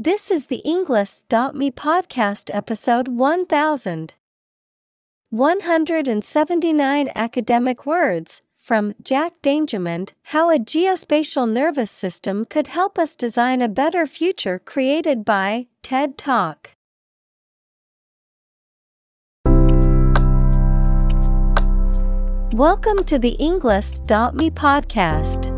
This is the Englist.me podcast episode 1000. 179 academic words from Jack Dangermond How a Geospatial Nervous System Could Help Us Design a Better Future, created by TED Talk. Welcome to the Englist.me podcast.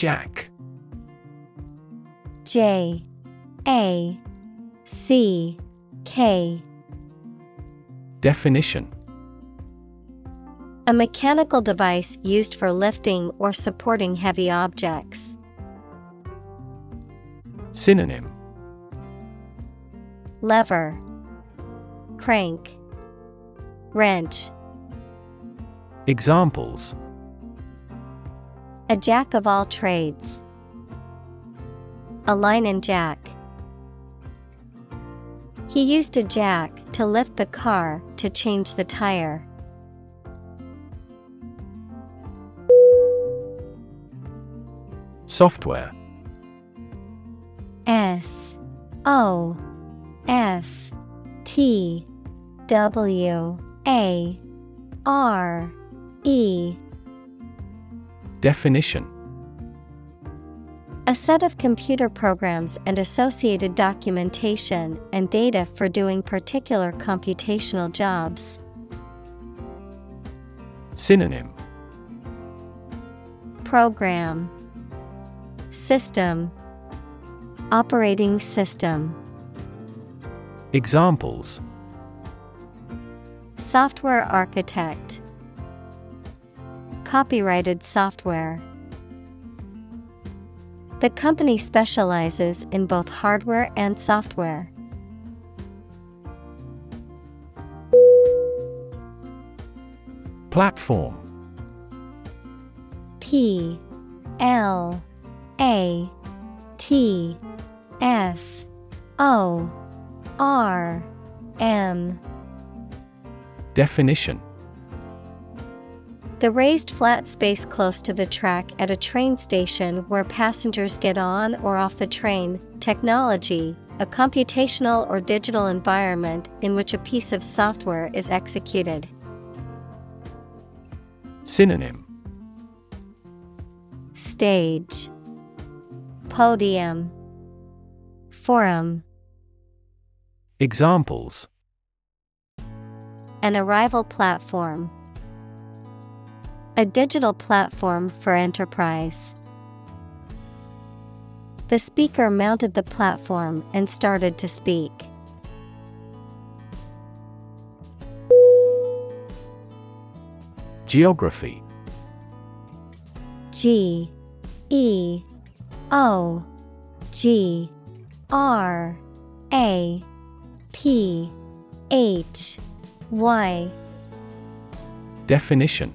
Jack. J A C K. Definition A mechanical device used for lifting or supporting heavy objects. Synonym Lever, Crank, Wrench. Examples A jack of all trades. A line and jack. He used a jack to lift the car to change the tire. Software S O F T W A R E Definition. A set of computer programs and associated documentation and data for doing particular computational jobs. Synonym. Program. System. Operating System. Examples. Software Architect Copyrighted software. The company specializes in both hardware and software. Platform P L A T F O R M Definition The raised flat space close to the track at a train station where passengers get on or off the train. Technology, a computational or digital environment in which a piece of software is executed. Synonym Stage Podium Forum Examples An arrival platform. A digital platform for enterprise. The speaker mounted the platform and started to speak. Geography G E O G R A P H Y Definition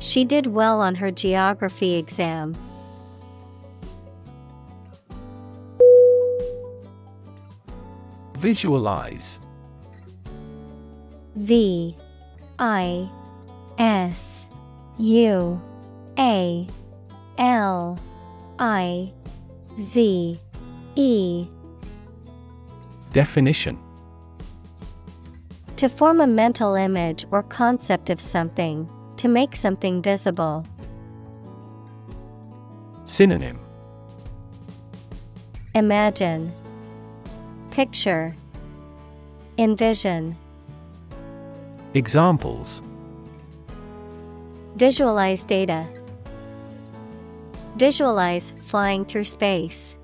She did well on her geography exam. Visualize. V I S U A L I Z E. Definition. To form a mental image or concept of something, to make something visible. Synonym Imagine, Picture, Envision. Examples Visualize data. Visualize flying through space.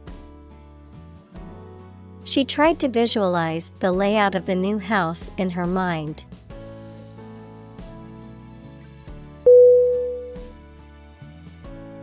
She tried to visualize the layout of the new house in her mind.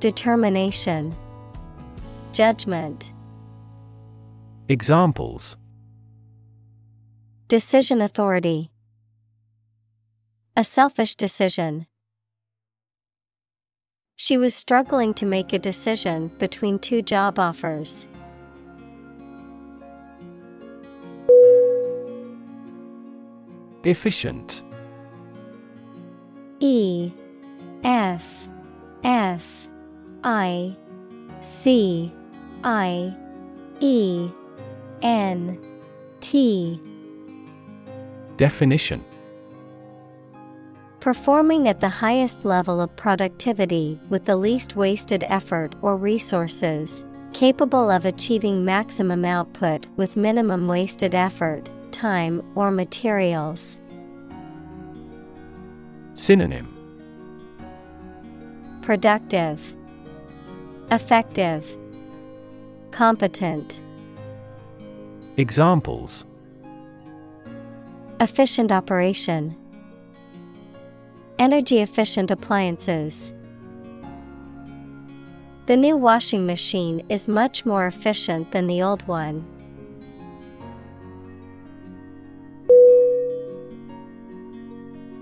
Determination Judgment Examples Decision authority A selfish decision. She was struggling to make a decision between two job offers. Efficient E F F I C I E N T. Definition. Performing at the highest level of productivity with the least wasted effort or resources, capable of achieving maximum output with minimum wasted effort, time, or materials. Synonym. Productive, Effective, Competent, Examples. Efficient operation, Energy efficient appliances. The new washing machine is much more efficient than the old one.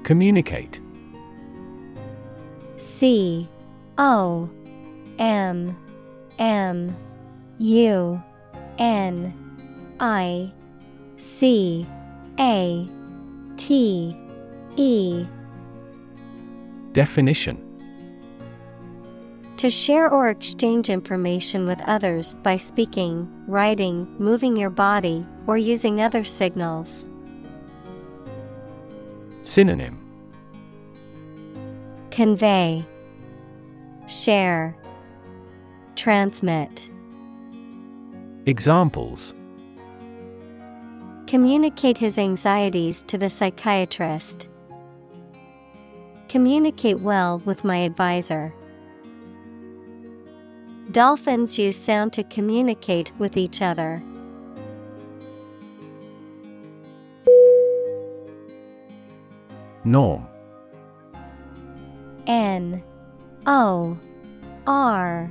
Communicate. C O M M U N I C A T E. Definition. To share or exchange information with others by speaking, writing, moving your body, or using other signals. Synonym. Convey, Share, Transmit. Examples Communicate his anxieties to the psychiatrist. Communicate well with my advisor. Dolphins use sound to communicate with each other. Norm N O R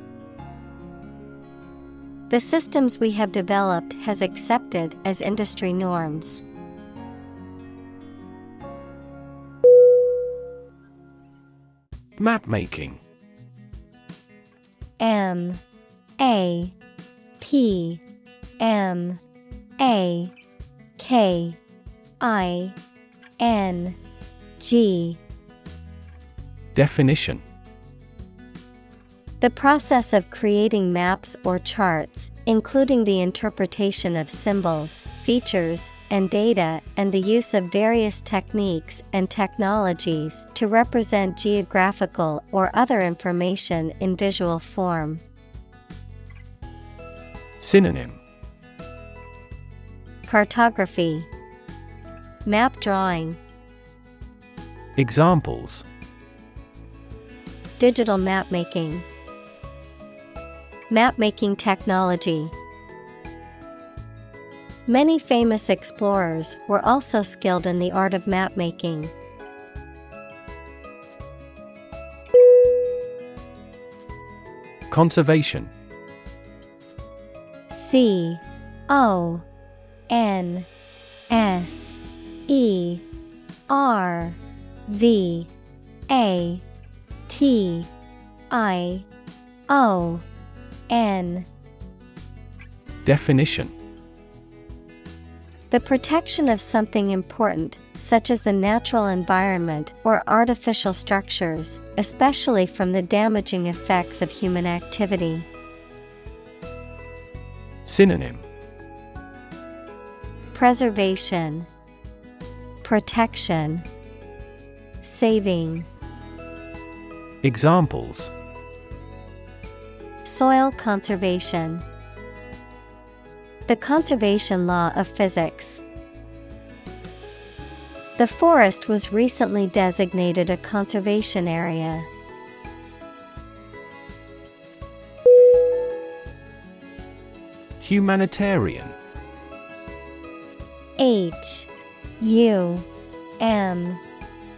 The systems we have developed has accepted as industry norms. Map making. M A P M A K I N G. Definition The process of creating maps or charts, including the interpretation of symbols, features, and data and the use of various techniques and technologies to represent geographical or other information in visual form. Synonym. Cartography. Map drawing. Examples. Digital map making Map making technology. Many famous explorers were also skilled in the art of map making. Conservation. C O N S E R V A T I O N Definition The protection of something important, such as the natural environment or artificial structures, especially from the damaging effects of human activity. Synonym Preservation, Protection, Saving. Examples Soil conservation. The conservation law of physics. The forest was recently designated a conservation area. Humanitarian H U M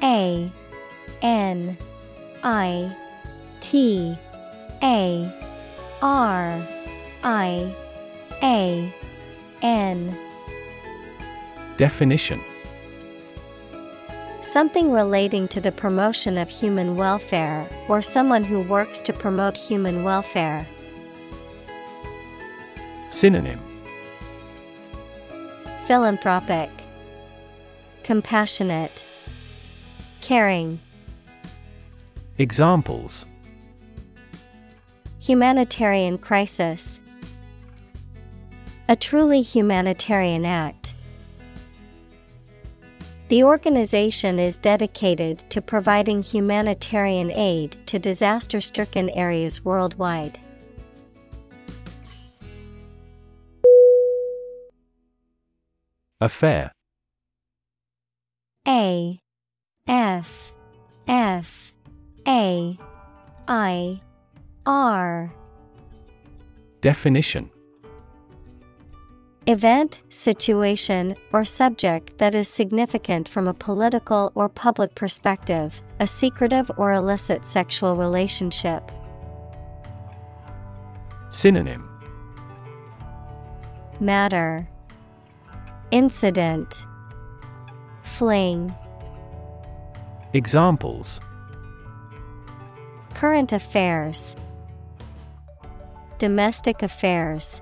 A N I T A R I A N. Definition. Something relating to the promotion of human welfare or someone who works to promote human welfare. Synonym. Philanthropic, Compassionate, Caring. Examples Humanitarian crisis. A truly humanitarian act. The organization is dedicated to providing humanitarian aid to disaster stricken areas worldwide. Affair A F F A I R Definition. Event, situation, or subject that is significant from a political or public perspective, a secretive or illicit sexual relationship. Synonym. Matter. Incident. Fling. Examples. Current affairs Domestic affairs.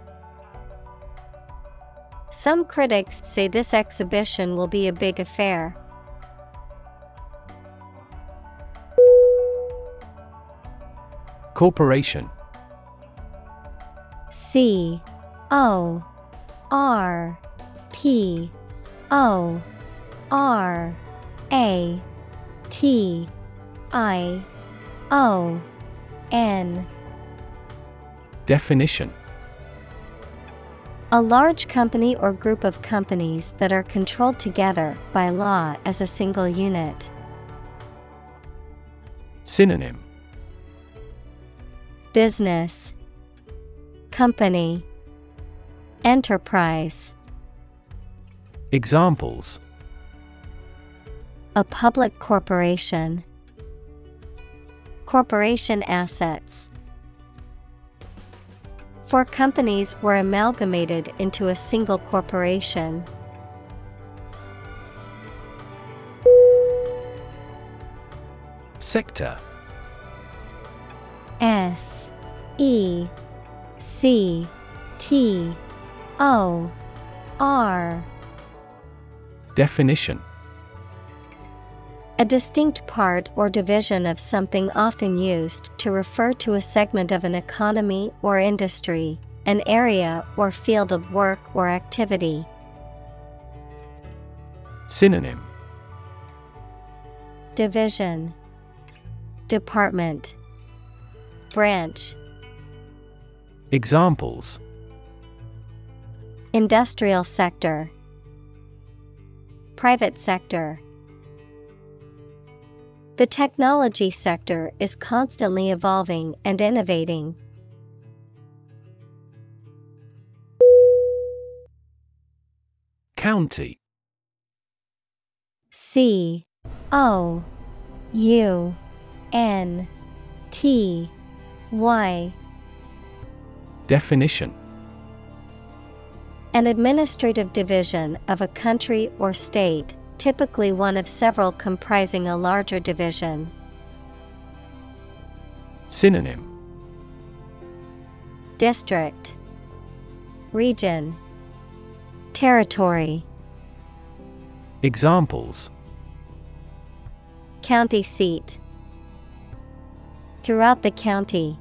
Some critics say this exhibition will be a big affair. Corporation. C O R P O R A T I O N Definition. A large company or group of companies that are controlled together by law as a single unit. Synonym. Business. Company. Enterprise. Examples. A public corporation. Corporation assets Four companies were amalgamated into a single corporation. Sector. S E C T O R. Definition A distinct part or division of something often used to refer to a segment of an economy or industry, an area or field of work or activity. Synonym. Division. Department. Branch. Examples. Industrial sector. Private sector The technology sector is constantly evolving and innovating. County. C O U N T Y. Definition. An administrative division of a country or state, typically one of several comprising a larger division. Synonym District Region Territory Examples County seat Throughout the county.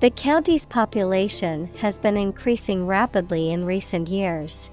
The county's population has been increasing rapidly in recent years.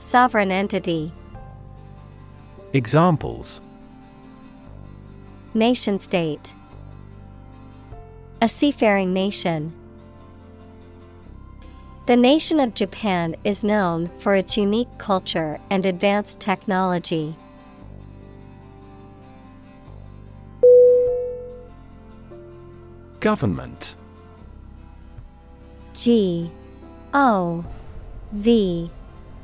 Sovereign entity Examples Nation state A seafaring nation. The nation of Japan is known for its unique culture and advanced technology. Government G O V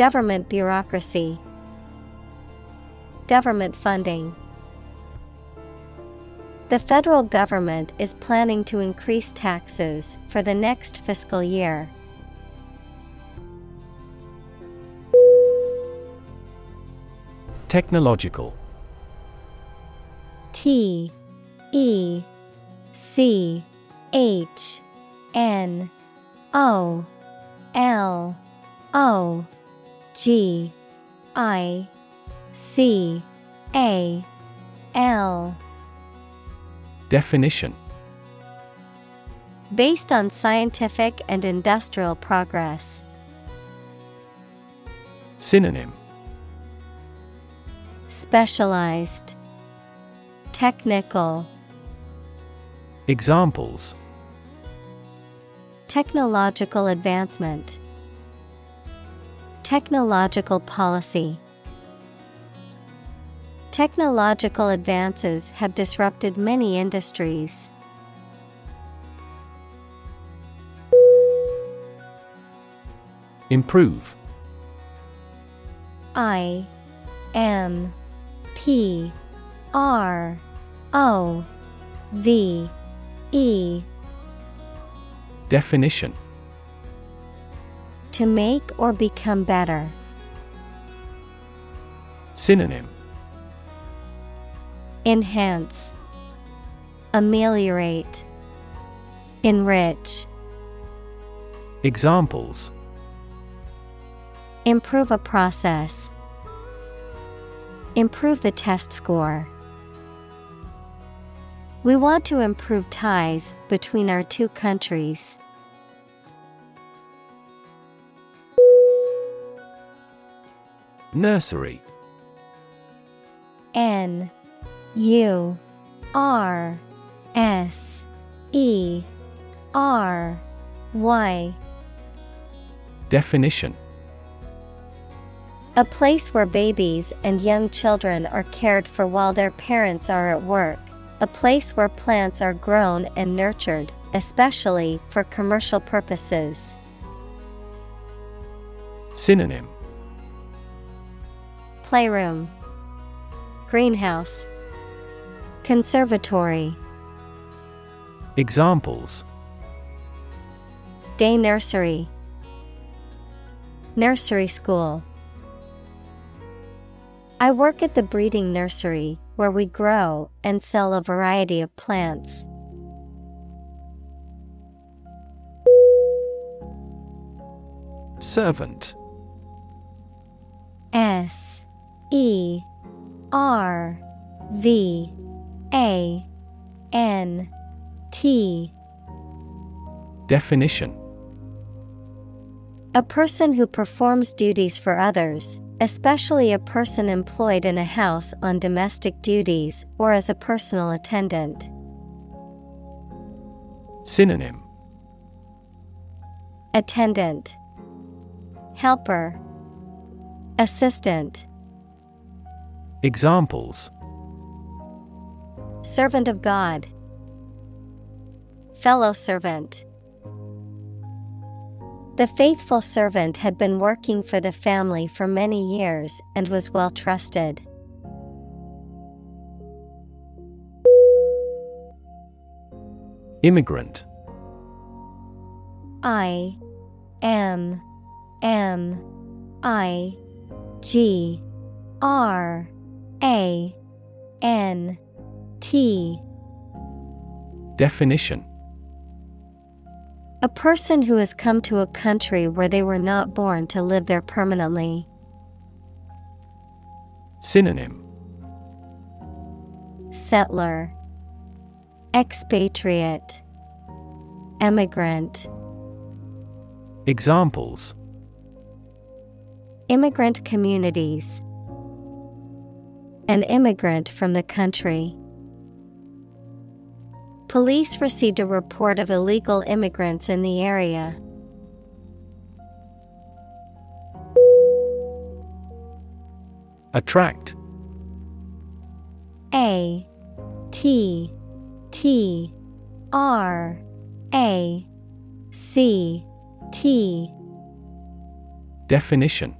Government bureaucracy. Government funding. The federal government is planning to increase taxes for the next fiscal year. Technological. T E C H N O L O G I C A L. Definition. Based on scientific and industrial progress. Synonym. Specialized. Technical. Examples. Technological advancement Technological policy. Technological advances have disrupted many industries. Improve. I M P R O V E. Definition To make or become better. Synonym Enhance, Ameliorate, Enrich, Examples Improve a process, Improve the test score. We want to improve ties between our two countries. Nursery N U R S E R Y Definition A place where babies and young children are cared for while their parents are at work. A place where plants are grown and nurtured, especially for commercial purposes. Synonym Playroom, Greenhouse, Conservatory. Examples Day nursery, Nursery school. I work at the breeding nursery where we grow and sell a variety of plants. Servant S E R V A N T. Definition. A person who performs duties for others, especially a person employed in a house on domestic duties or as a personal attendant. Synonym. Attendant, Helper, Assistant, Examples Servant of God, Fellow servant. The faithful servant had been working for the family for many years and was well trusted. Immigrant I M M I G R A N T. Definition. A person who has come to a country where they were not born to live there permanently. Synonym. Settler. Expatriate. Emigrant. Examples. Immigrant communities An immigrant from the country. Police received a report of illegal immigrants in the area. Attract A T T R A C T Definition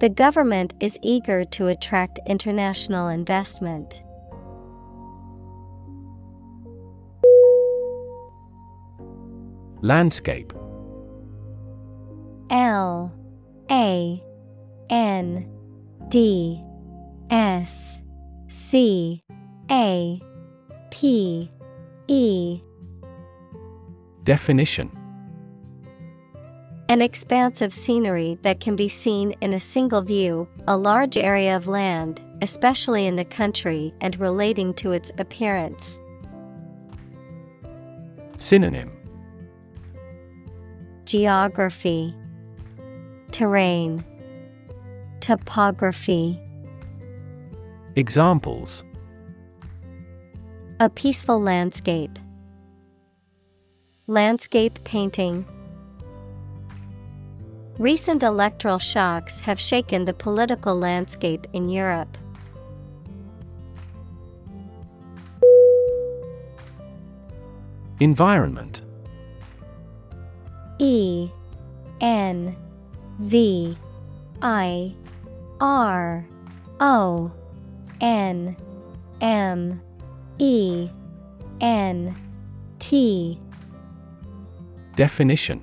The government is eager to attract international investment. Landscape. L A N D S C A P E. Definition An expanse of scenery that can be seen in a single view, a large area of land, especially in the country and relating to its appearance. Synonym Geography, Terrain, Topography. Examples A peaceful landscape. Landscape painting. Recent electoral shocks have shaken the political landscape in Europe. Environment. E N V I R O N M E N T. Definition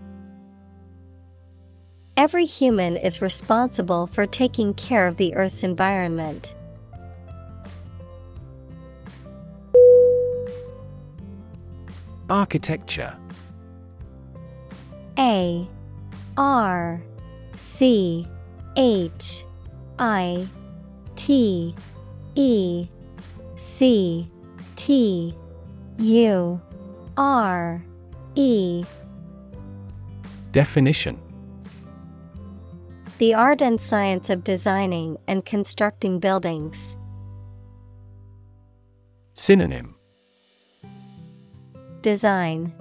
Every human is responsible for taking care of the Earth's environment. Architecture. A R C H I T E C T U R E. Definition The art and science of designing and constructing buildings. Synonym. Design.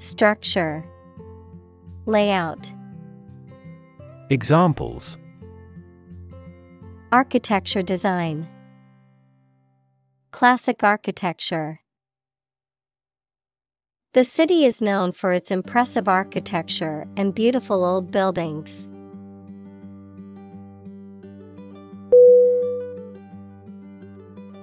Structure. Layout. Examples. Architecture design. Classic architecture. The city is known for its impressive architecture and beautiful old buildings.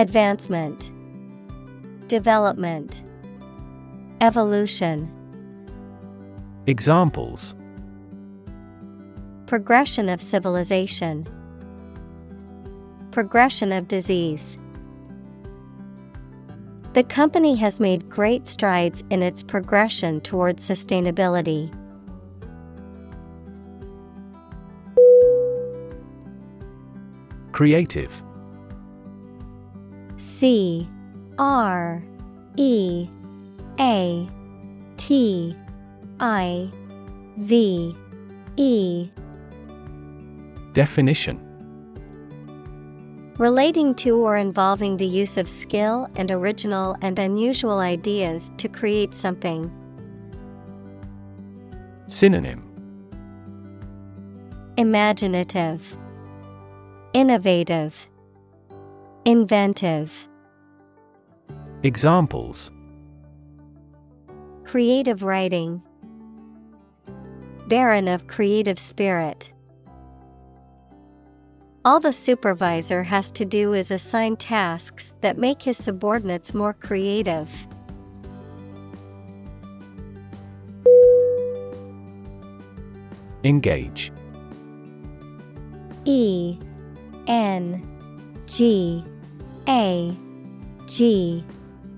Advancement Development Evolution Examples. Progression of civilization Progression of disease. The company has made great strides in its progression towards sustainability. Creative C R E A T I V E. Definition. Relating to or involving the use of skill and original and unusual ideas to create something. Synonym. Imaginative, Innovative, Inventive. Examples Creative writing, Barren of creative spirit. All the supervisor has to do is assign tasks that make his subordinates more creative. Engage E N G A G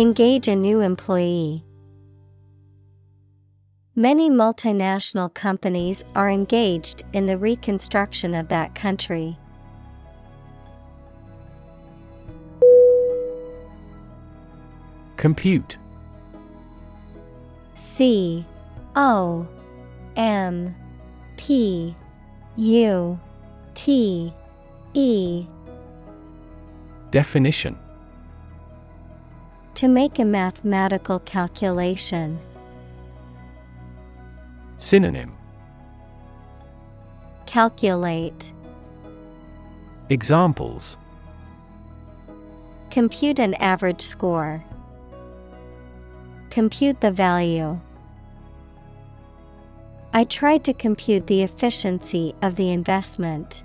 Engage a new employee. Many multinational companies are engaged in the reconstruction of that country. Compute C O M P U T E Definition To make a mathematical calculation. Synonym Calculate. Examples Compute an average score. Compute the value. I tried to compute the efficiency of the investment.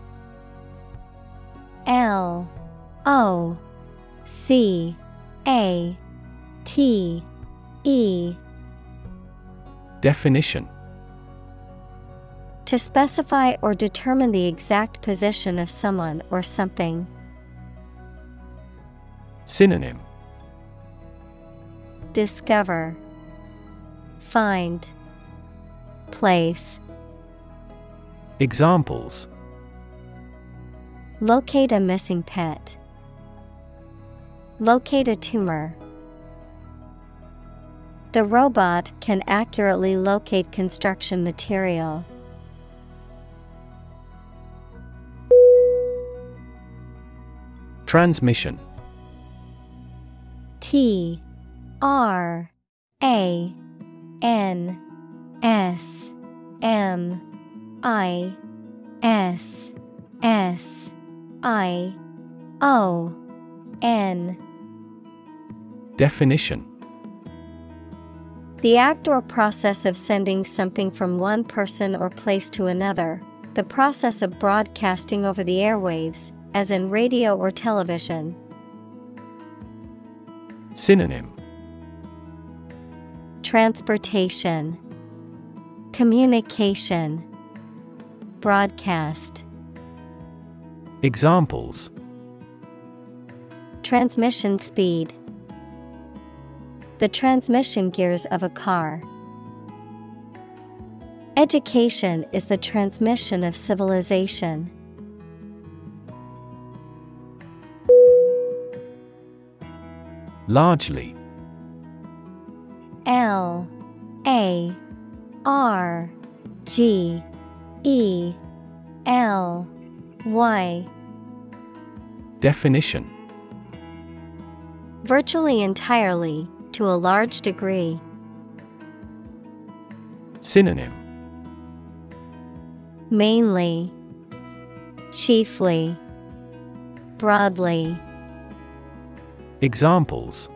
L O C A T E. Definition. To specify or determine the exact position of someone or something. Synonym. Discover, Find, Place. Examples Locate a missing pet. Locate a tumor. The robot can accurately locate construction material. Transmission T R A N S M I S S I O N. Definition. The act or process of sending something from one person or place to another, the process of broadcasting over the airwaves, as in radio or television. Synonym. Transportation, Communication, Broadcast. Examples Transmission speed. The transmission gears of a car. Education is the transmission of civilization. Largely L A R G E L Y Definition Virtually entirely, to a large degree. Synonym Mainly, Chiefly, Broadly, Examples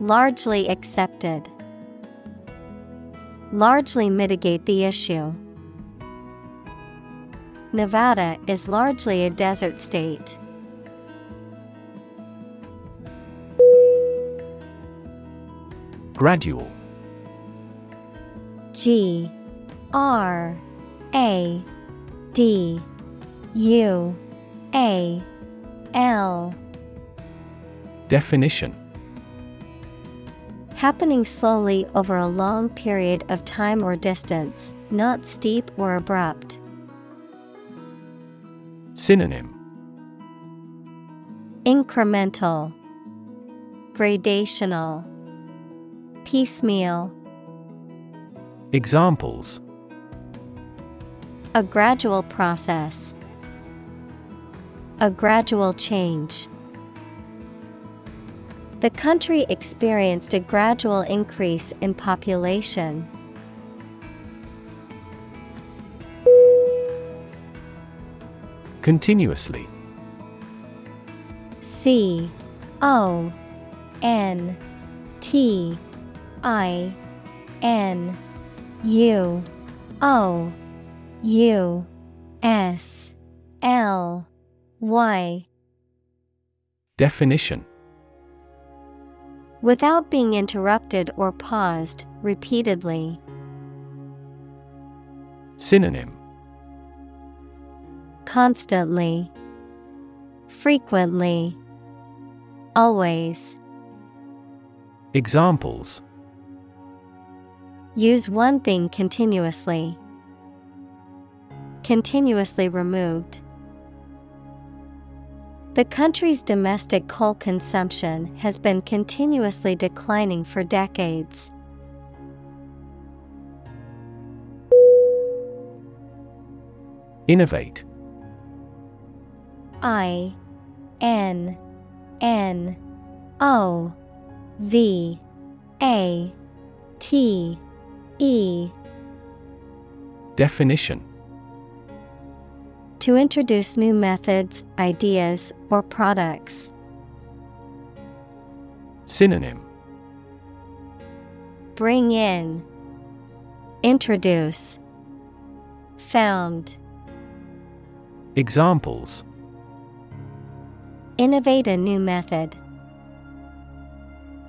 Largely accepted. Largely mitigate the issue. Nevada is largely a desert state. Gradual G R A D U A L Definition Happening slowly over a long period of time or distance, not steep or abrupt. Synonym Incremental, Gradational, Piecemeal. Examples A gradual process. A gradual change. The country experienced a gradual increase in population. Continuously. C O N T I N U O U S L Y. Definition. Without being interrupted or paused repeatedly. Synonym Constantly. Frequently. Always. Examples Use one thing continuously. Continuously removed. The country's domestic coal consumption has been continuously declining for decades. Innovate I N N O V A T E. Definition. To introduce new methods, ideas, or products. Synonym. Bring in, Introduce, Found. Examples Innovate a new method.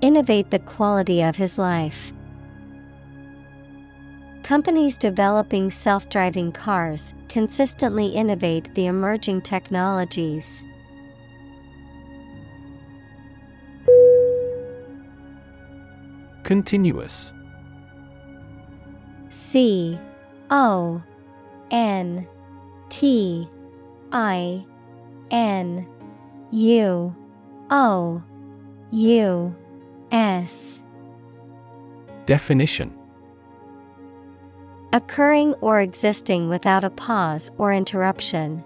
Innovate the quality of his life. Companies developing self driving cars consistently innovate the emerging technologies. Continuous C O N T I N U O U S Definition Occurring or existing without a pause or interruption.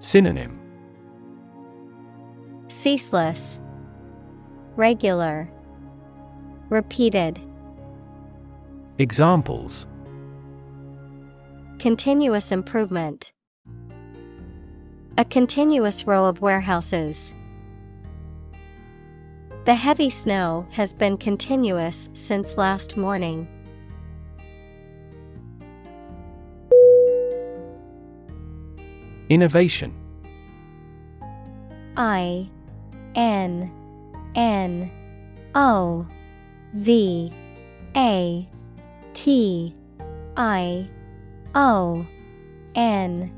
Synonym Ceaseless, Regular, Repeated. Examples Continuous improvement. A continuous row of warehouses. The heavy snow has been continuous since last morning. Innovation I N N O V A T I O N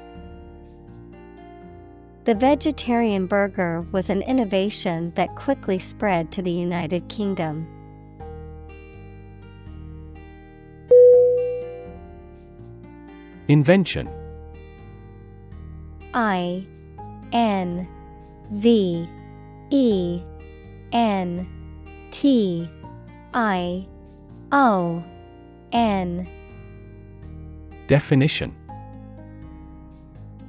The vegetarian burger was an innovation that quickly spread to the United Kingdom. Invention. I N V E N T I O N. Definition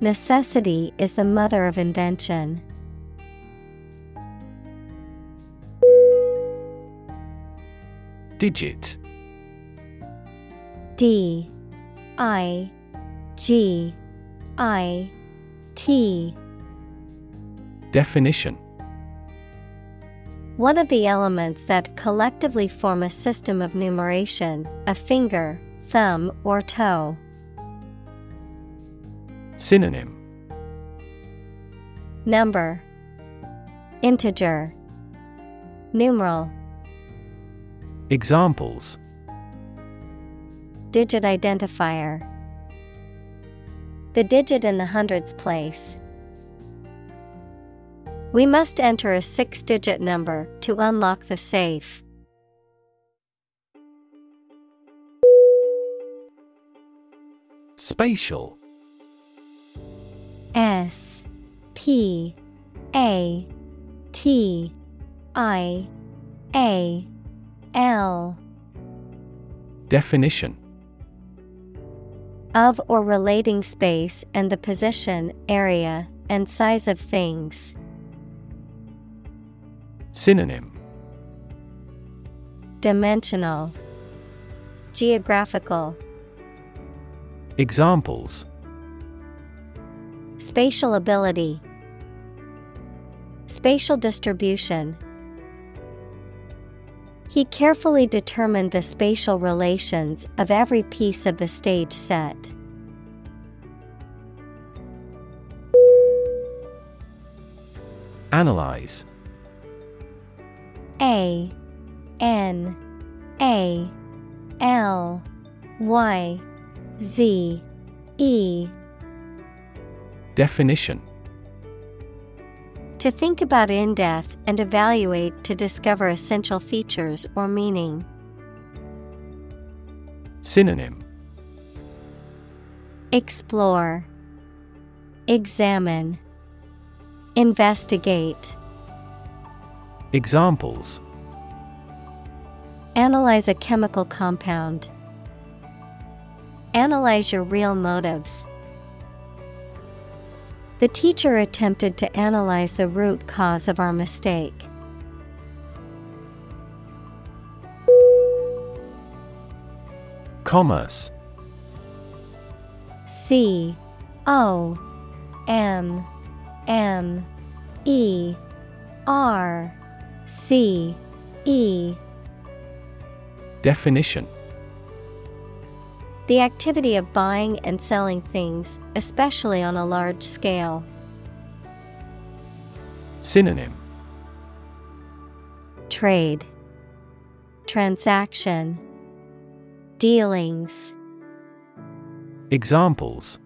Necessity is the mother of invention. Digit D I G I T Definition One of the elements that collectively form a system of numeration, a finger, thumb, or toe. Synonym. Number. Integer. Numeral. Examples. Digit identifier. The digit in the hundreds place. We must enter a six digit number to unlock the safe. Spatial S P A T I A L. Definition. Of or relating space and the position, area, and size of things. Synonym. Dimensional, Geographical, Examples Spatial ability, Spatial distribution. He carefully determined the spatial relations of every piece of the stage set. Analyze A N A L Y Z E Definition To think about in depth and evaluate to discover essential features or meaning. Synonym Explore, Examine, Investigate. Examples Analyze a chemical compound. Analyze your real motives. The teacher attempted to analyze the root cause of our mistake. Commerce. C O M M E R C E. Definition The activity of buying and selling things, especially on a large scale. Synonym. Trade, Transaction, Dealings, Examples.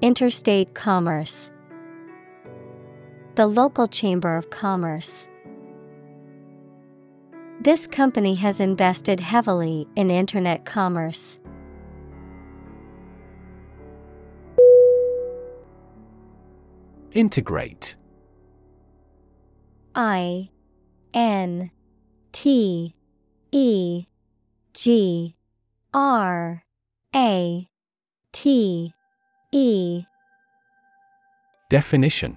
Interstate commerce, The local chamber of commerce. This company has invested heavily in Internet commerce. Integrate. I N T E G R A T E. Definition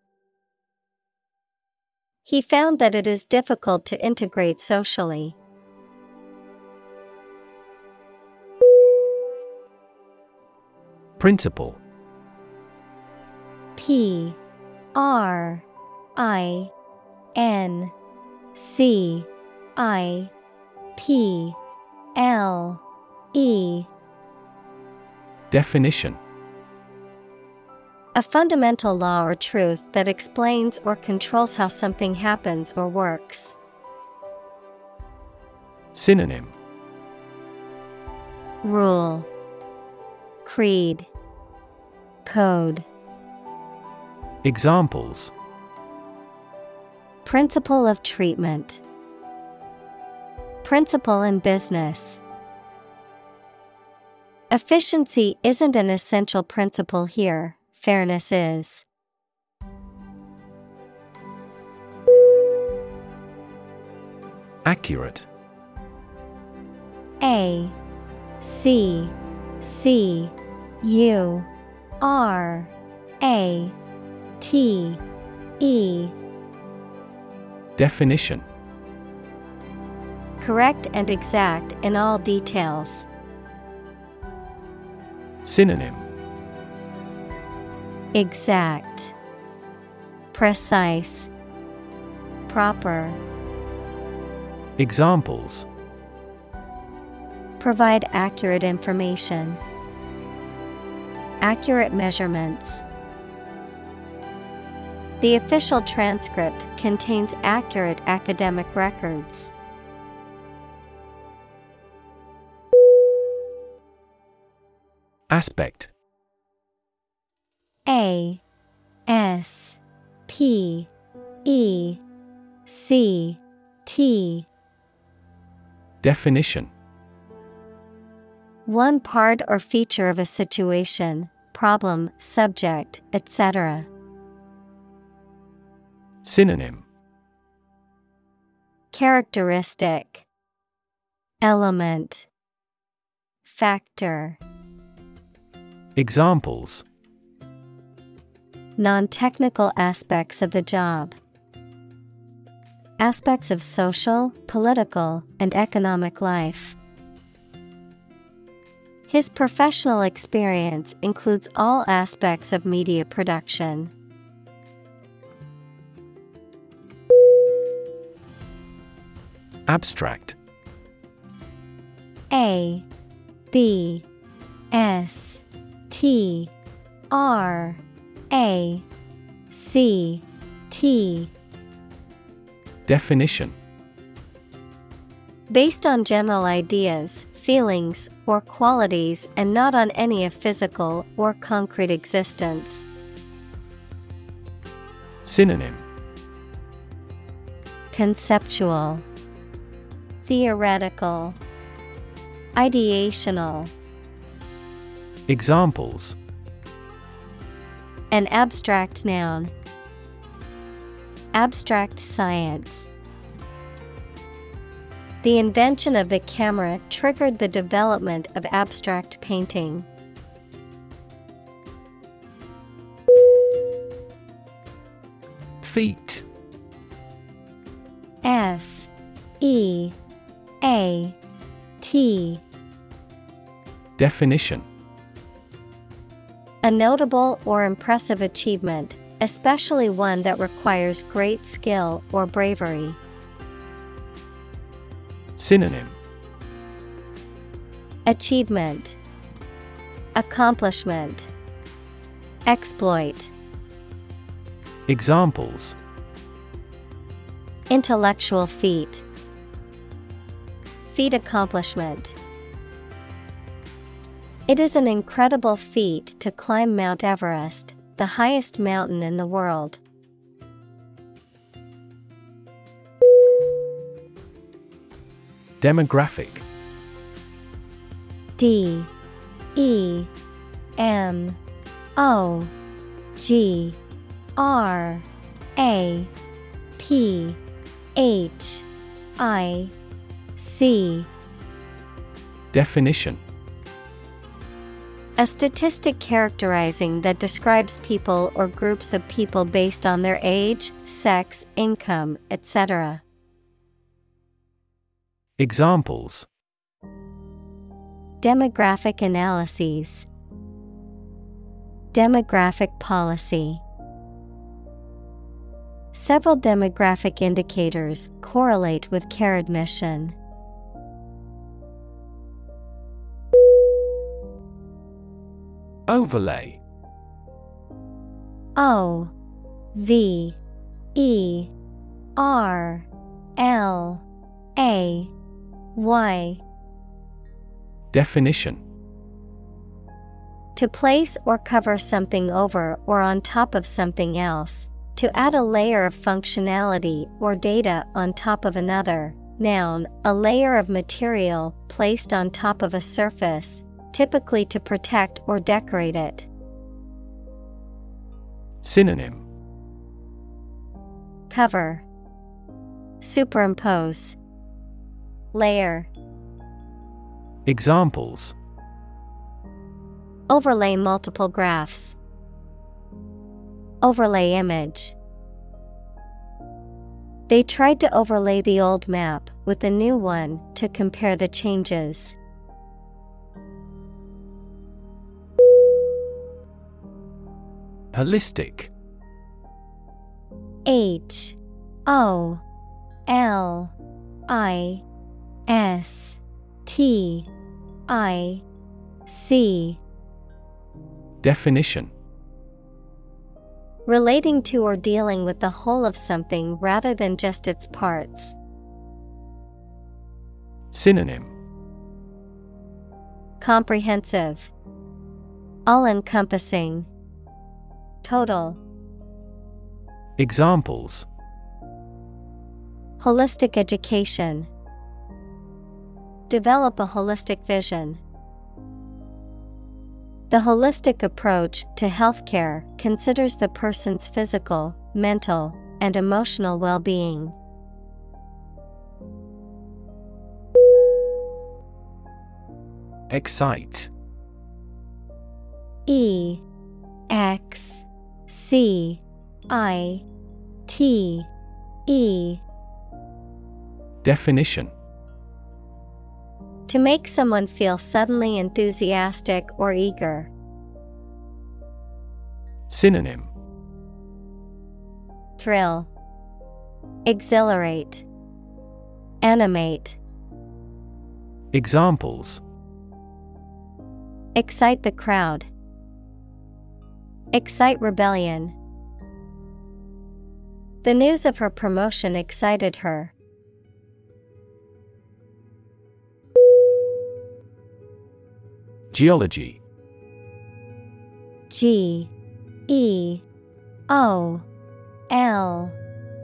He found that it is difficult to integrate socially. Principle. P R I N C I P L E. Definition A fundamental law or truth that explains or controls how something happens or works. Synonym. Rule. Creed. Code. Examples. Principle of treatment. Principle in business. Efficiency isn't an essential principle here, fairness is. Accurate A C C U R A T E Definition Correct and exact in all details. Synonym Exact, Precise, Proper. Examples Provide accurate information. Accurate measurements. The official transcript contains accurate academic records. Aspect A S P E C T. Definition. One part or feature of a situation, problem, subject, etc. Synonym. Characteristic. Element. Factor. Examples Non technical aspects of the job. Aspects of social, political, and economic life. His professional experience includes all aspects of media production. Abstract A B S T R A C T. Definition. Based on general ideas, feelings, or qualities and not on any of physical or concrete existence. Synonym. Conceptual. Theoretical. Ideational. Examples An abstract noun. Abstract science. The invention of the camera triggered the development of abstract painting. Feat F E A T Definition A notable or impressive achievement, especially one that requires great skill or bravery. Synonym. Achievement. Accomplishment. Exploit. Examples. Intellectual feat. Feat accomplishment It is an incredible feat to climb Mount Everest, the highest mountain in the world. Demographic. D E M O G R A P H I C. Definition A statistic characterizing that describes people or groups of people based on their age, sex, income, etc. Examples Demographic analyses Demographic policy Several demographic indicators correlate with care admission. Overlay O V E R L A Y Definition To place or cover something over or on top of something else. To add a layer of functionality or data on top of another. Noun, a layer of material placed on top of a surface, typically to protect or decorate it. Synonym Cover, Superimpose, Layer, Examples Overlay multiple graphs. Overlay image. They tried to overlay the old map with the new one to compare the changes. Holistic H O L I S T I C. Definition. Relating to or dealing with the whole of something rather than just its parts. Synonym. Comprehensive, All encompassing, Total. Examples Holistic education. Develop a holistic vision. The holistic approach to healthcare considers the person's physical, mental, and emotional well being. Excite E X C I T E Definition To make someone feel suddenly enthusiastic or eager. Synonym Thrill, Exhilarate, Animate. Examples Excite the crowd. Excite rebellion. The news of her promotion excited her. Geology G E O L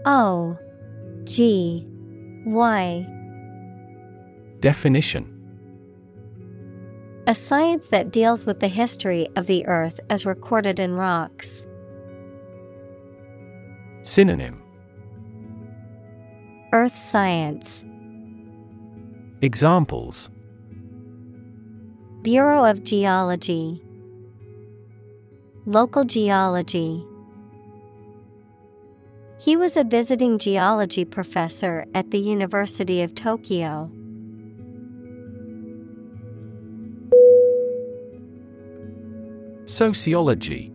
O G Y Definition A science that deals with the history of the earth as recorded in rocks. Synonym Earth science. Examples Bureau of Geology. Local geology. He was a visiting geology professor at the University of Tokyo. Sociology.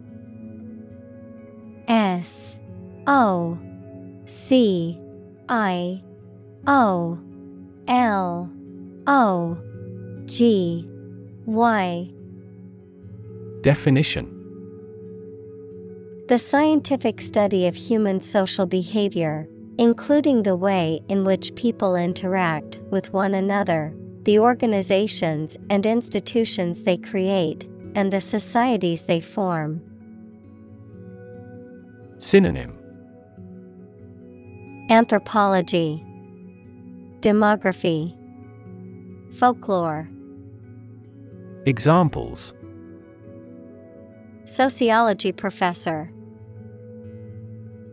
S O C I O L O G Y. Definition. The scientific study of human social behavior, including the way in which people interact with one another, the organizations and institutions they create, and the societies they form. Synonym. Anthropology, Demography, Folklore, Examples. Sociology professor,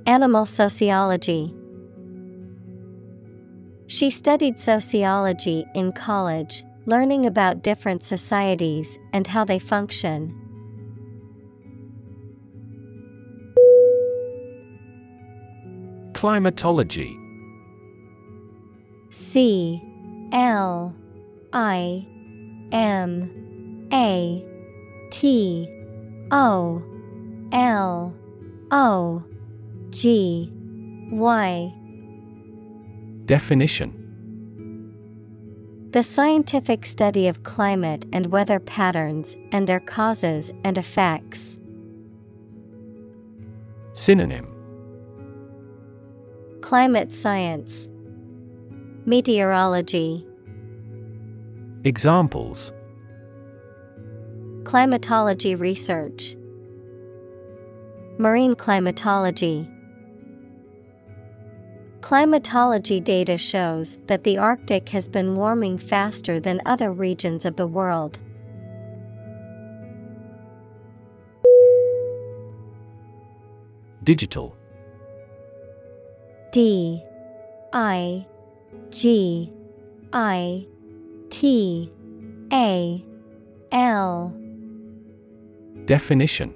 Animal sociology. She studied sociology in college, learning about different societies and how they function. Climatology. C L I M A T O L O G Y. Definition The scientific study of climate and weather patterns and their causes and effects. Synonym. Climate science, Meteorology, Examples. Climatology research, Marine climatology. Climatology data shows that the Arctic has been warming faster than other regions of the world. Digital. D I G I T A L. Definition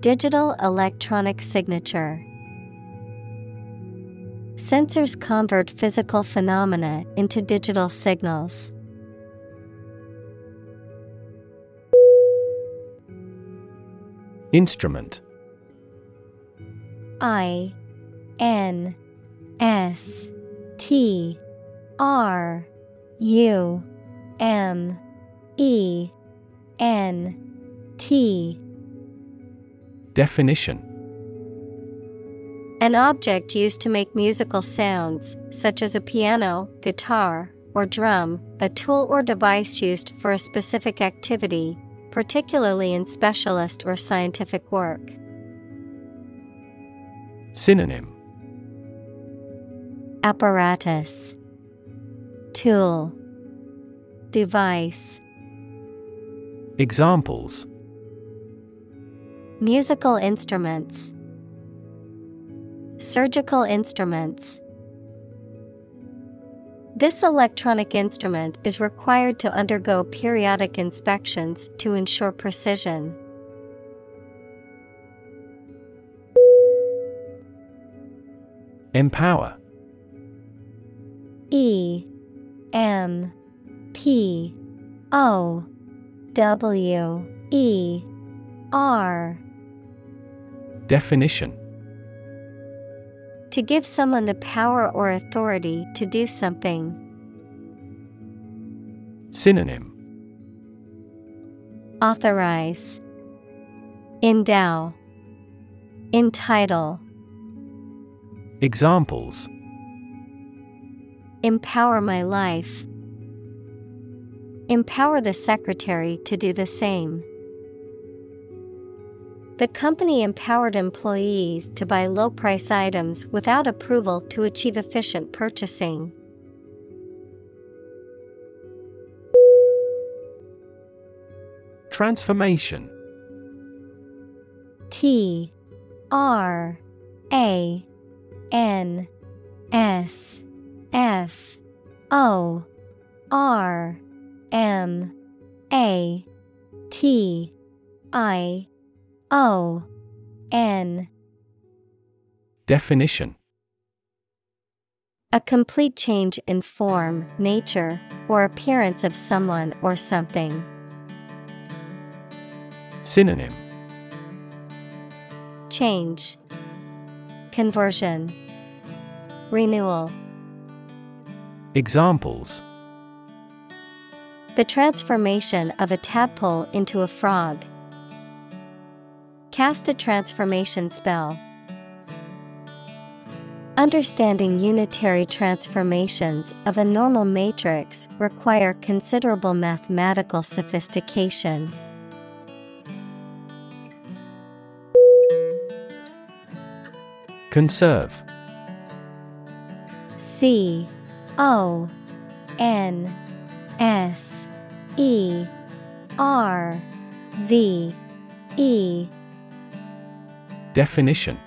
Digital electronic signature. Sensors convert physical phenomena into digital signals. Instrument I N S T R U M E N T Definition. An object used to make musical sounds, such as a piano, guitar, or drum, a tool or device used for a specific activity, particularly in specialist or scientific work. Synonym. Apparatus. Tool. Device. Examples Musical instruments. Surgical instruments. This electronic instrument is required to undergo periodic inspections to ensure precision. Empower. E M P O W E R Definition To give someone the power or authority to do something. Synonym Authorize Endow Entitle Examples Empower my life. Empower the secretary to do the same. The company empowered employees to buy low price items without approval to achieve efficient purchasing. Transformation T R A N S F O R M A T I O N Definition A complete change in form, nature, or appearance of someone or something. Synonym Change, Conversion, Renewal. Examples The transformation of a tadpole into a frog. Cast a transformation spell. Understanding unitary transformations of a normal matrix require considerable mathematical sophistication. Conserve C O N S E R V E Definition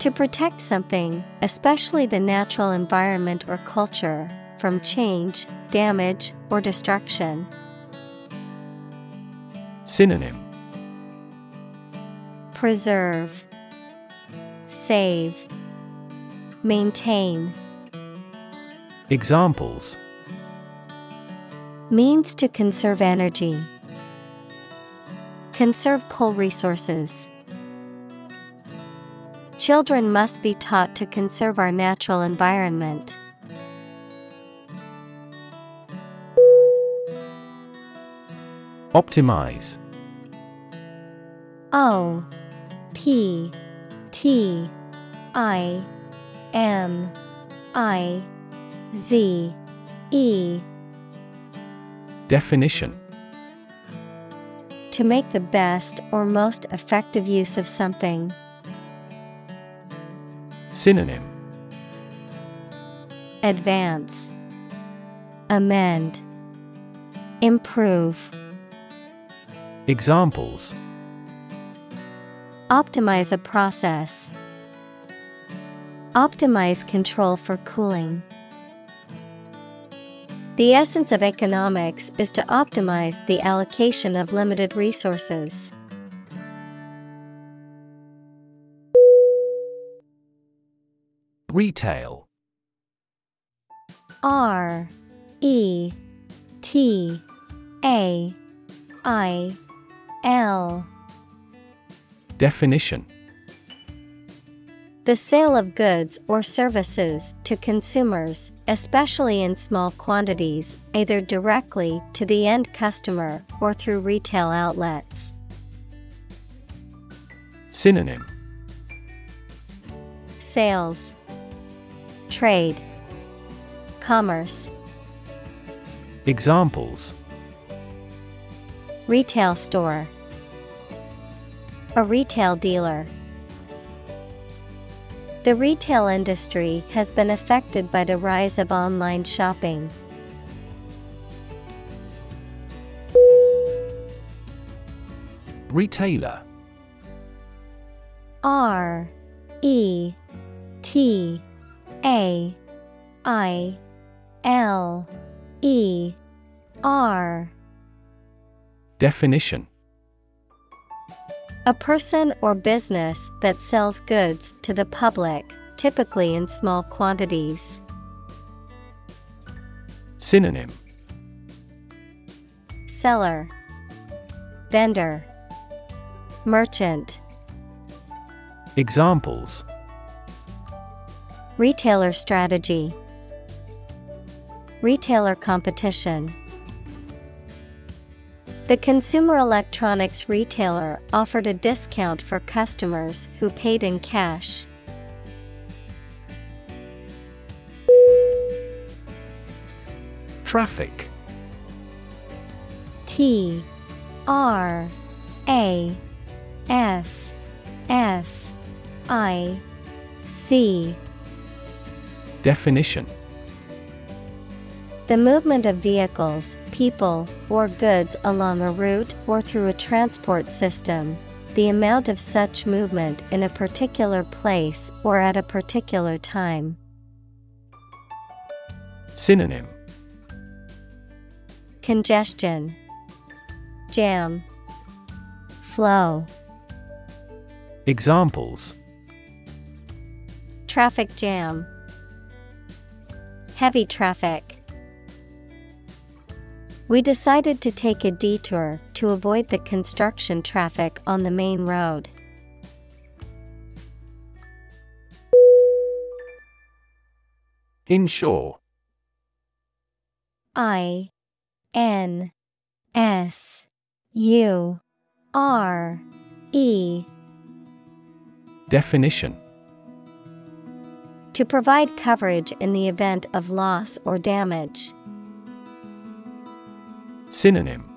To protect something, especially the natural environment or culture, from change, damage, or destruction. Synonym Preserve, Save, Maintain. Examples Means to conserve energy. Conserve coal resources. Children must be taught to conserve our natural environment. Optimize O P T I M I Z E Definition To make the best or most effective use of something. Synonym Advance, Amend, Improve. Examples Optimize a process. Optimize control for cooling. The essence of economics is to optimize the allocation of limited resources. Retail. R E T A I L. Definition. The sale of goods or services to consumers, especially in small quantities, either directly to the end customer or through retail outlets. Synonym Sales, Trade, Commerce. Examples Retail store, a retail dealer. The retail industry has been affected by the rise of online shopping. Retailer. R E T A I L E R. Definition A person or business that sells goods to the public, typically in small quantities. Synonym Seller, Vendor, Merchant. Examples Retailer strategy, Retailer competition. The consumer electronics retailer offered a discount for customers who paid in cash. Traffic. T R A F F I C. Definition. The movement of vehicles, people, or goods along a route or through a transport system. The amount of such movement in a particular place or at a particular time. Synonym Congestion, Jam, Flow. Examples Traffic jam. Heavy traffic. We decided to take a detour to avoid the construction traffic on the main road. Insure I N S U R E Definition To provide coverage in the event of loss or damage. Synonym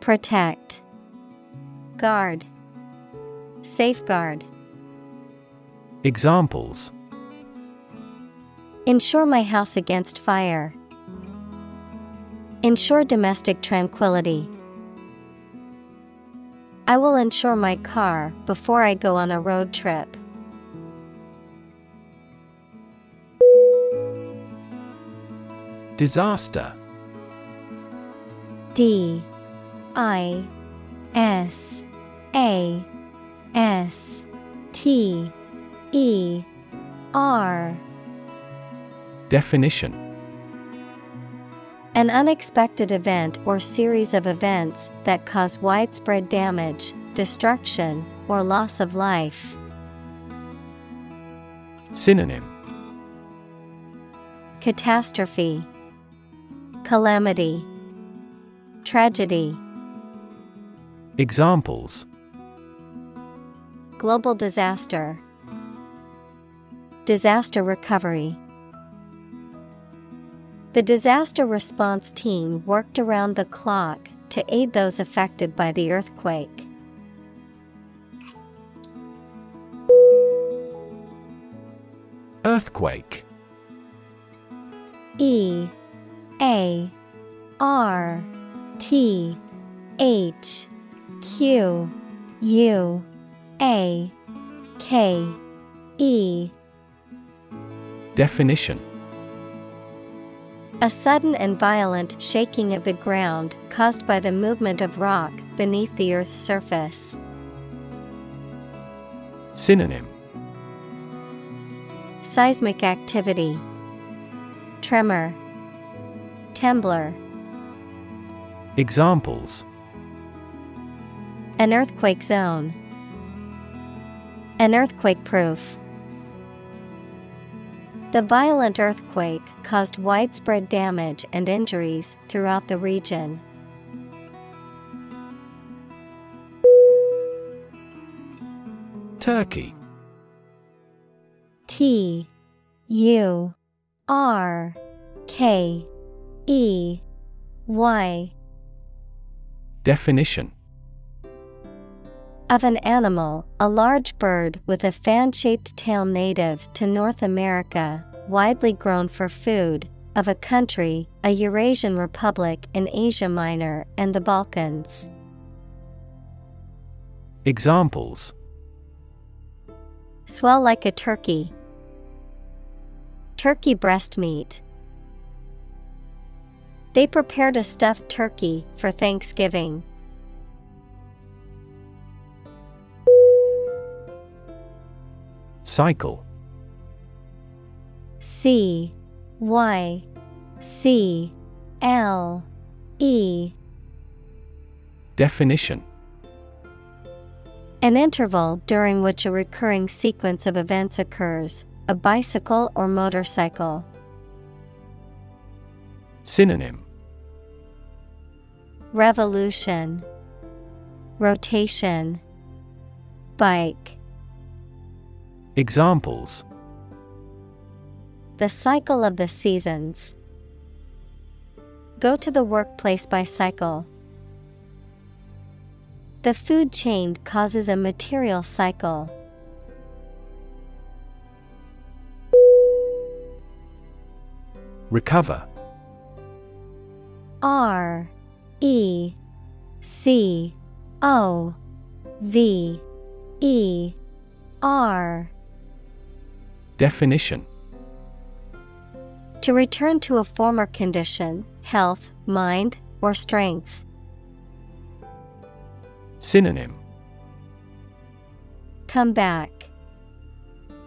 Protect, Guard, Safeguard. Examples Insure my house against fire. Ensure domestic tranquility. I will insure my car before I go on a road trip. Disaster D I S A S T E R. Definition. An unexpected event or series of events that cause widespread damage, destruction, or loss of life. Synonym. Catastrophe, Calamity, Tragedy, Examples Global disaster, Disaster recovery. The disaster response team worked around the clock to aid those affected by the earthquake. Earthquake E A R T H Q U A K E. Definition. A sudden and violent shaking of the ground caused by the movement of rock beneath the earth's surface. Synonym. Seismic activity, Tremor, Temblor. Examples An earthquake zone, An earthquake proof. The violent earthquake caused widespread damage and injuries throughout the region. Turkey T U R K E Y Definition of an animal, a large bird with a fan shaped tail native to North America, widely grown for food, of a country, a Eurasian republic in Asia Minor and the Balkans. Examples Swell like a turkey. Turkey breast meat. They prepared a stuffed turkey for Thanksgiving. Cycle C Y C L E Definition An interval during which a recurring sequence of events occurs, a bicycle or motorcycle. Synonym Revolution Rotation Bike Examples The cycle of the seasons. Go to the workplace by cycle. The food chain causes a material cycle. Recover R E C O V E R Definition To return to a former condition, health, mind, or strength. Synonym Come back.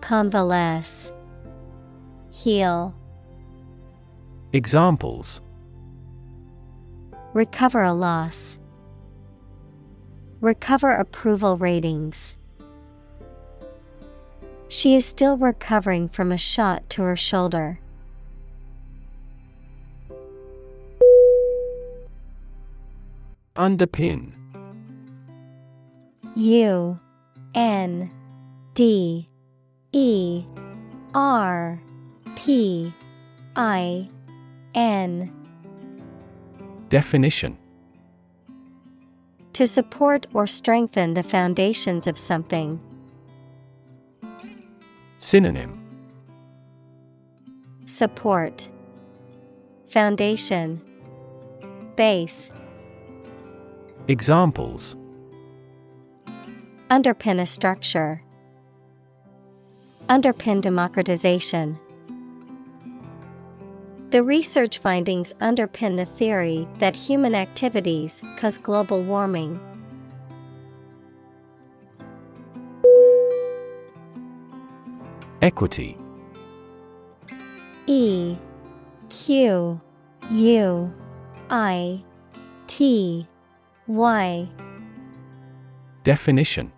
Convalesce. Heal. Examples Recover a loss. Recover approval ratings. She is still recovering from a shot to her shoulder. Underpin U N D E R P I N Definition To support or strengthen the foundations of something. Synonym Support Foundation Base Examples Underpin a structure. Underpin democratization. The research findings underpin the theory that human activities cause global warming. Equity E Q U I T Y Definition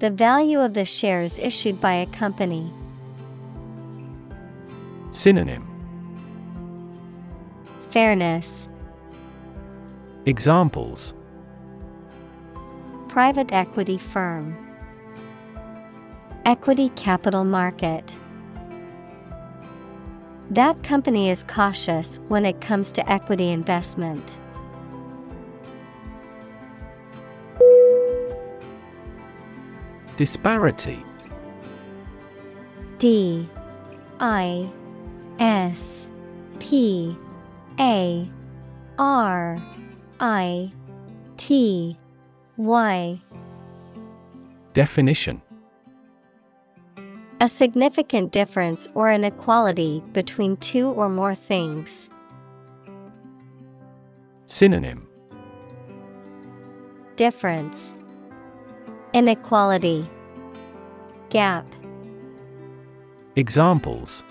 The value of the shares issued by a company. Synonym Fairness. Examples Private equity firm. Equity capital market. That company is cautious when it comes to equity investment. Disparity D I S P A R I T Y. Definition. A significant difference or inequality between two or more things. Synonym. Difference. Inequality. Gap. Examples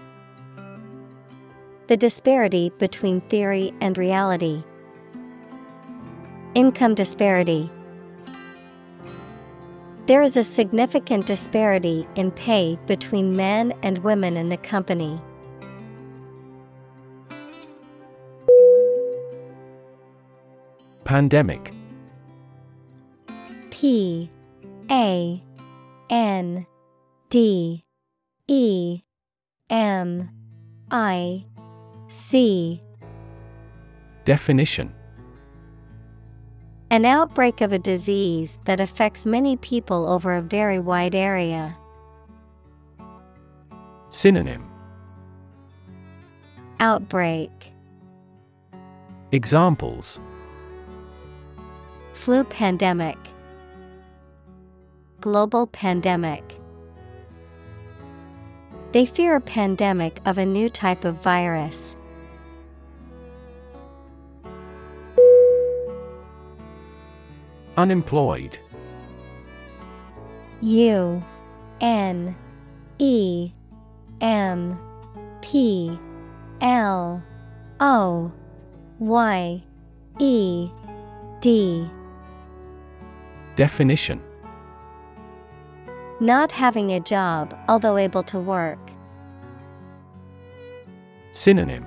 The disparity between theory and reality. Income disparity. There is a significant disparity in pay between men and women in the company. Pandemic P A N D E M I C. Definition. An outbreak of a disease that affects many people over a very wide area. Synonym. Outbreak. Examples. Flu pandemic. Global pandemic. They fear a pandemic of a new type of virus. Unemployed. U N E M P L O Y E D. Definition. Not having a job, although able to work. Synonym.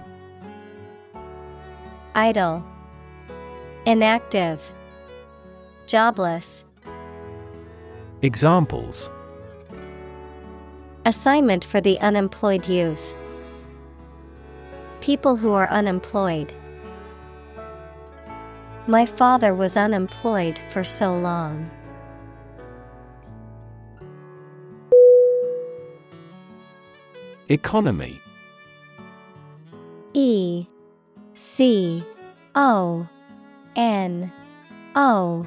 Idle, Inactive, Jobless. Examples Assignment for the unemployed youth. People who are unemployed. My father was unemployed for so long. Economy E C O N O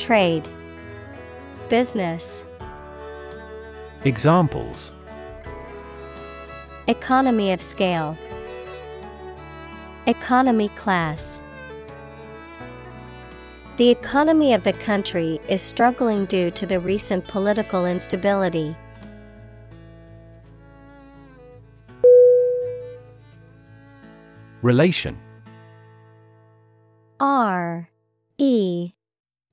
Trade, Business. Examples Economy of scale. Economy class. The economy of the country is struggling due to the recent political instability. Relation R E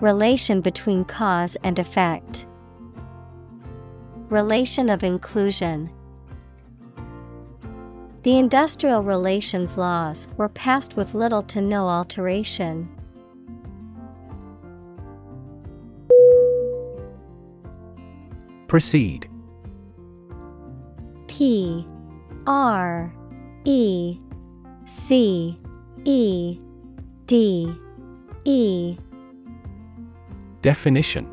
Relation between cause and effect. Relation of inclusion. The industrial relations laws were passed with little to no alteration. Proceed P R E C E D E Definition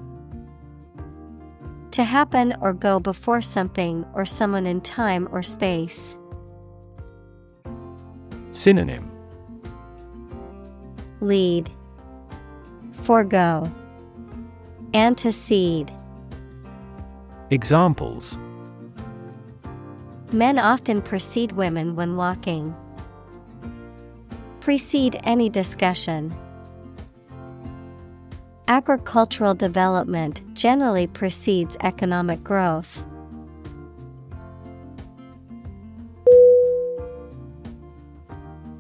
To happen or go before something or someone in time or space. Synonym Lead, Forego, Antecede. Examples Men often precede women when walking. Precede any discussion. Agricultural development generally precedes economic growth.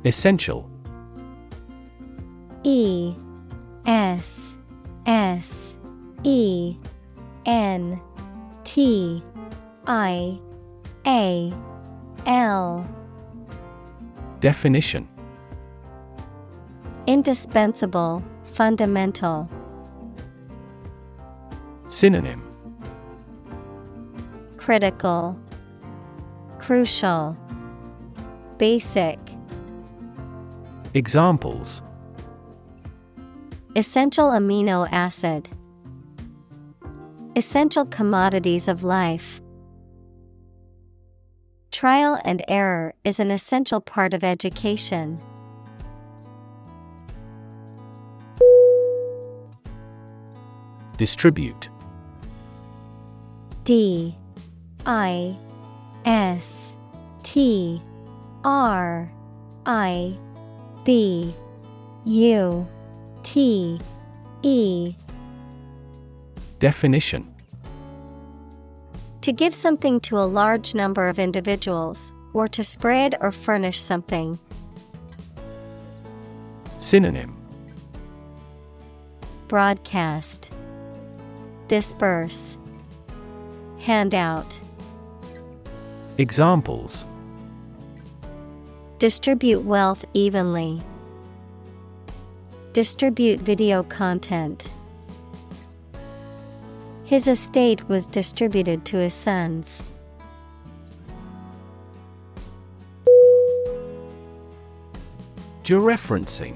Essential E S S E N T I A L. Definition Indispensable, fundamental. Synonym Critical, Crucial, Basic. Examples Essential amino acid. Essential commodities of life. Trial and error is an essential part of education. Distribute D I S T R I B U T E. Definition. To give something to a large number of individuals, or to spread or furnish something. Synonym. Broadcast. Disperse Handout Examples Distribute wealth evenly. Distribute video content. His estate was distributed to his sons. Georeferencing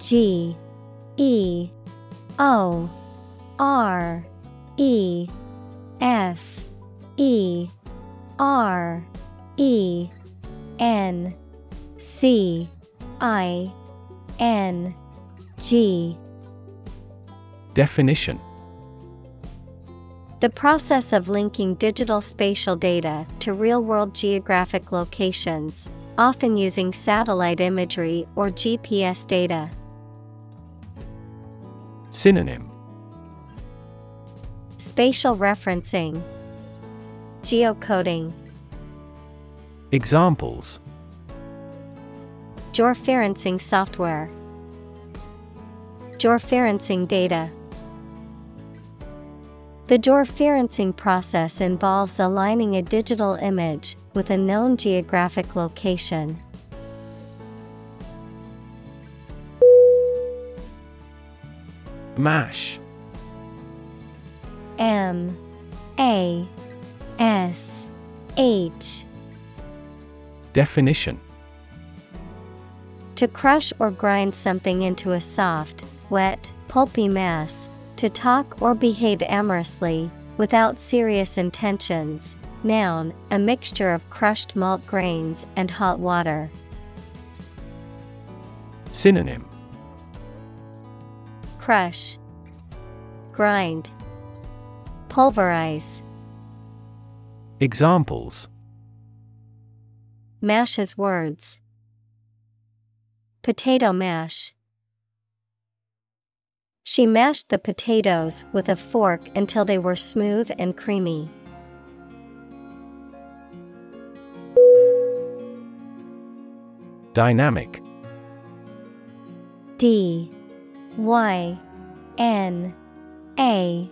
G E O R E F E R E N C I N G. Definition. The process of linking digital spatial data to real world geographic locations, often using satellite imagery or GPS data. Synonym Spatial referencing, Geocoding, Examples Georeferencing software, Georeferencing data. The georeferencing process involves aligning a digital image with a known geographic location. Mash M A S H Definition To crush or grind something into a soft, wet, pulpy mass, to talk or behave amorously, without serious intentions. Noun, a mixture of crushed malt grains and hot water. Synonym Crush, grind, pulverize. Examples Mash his words. Potato mash. She mashed the potatoes with a fork until they were smooth and creamy. Dynamic D Y N A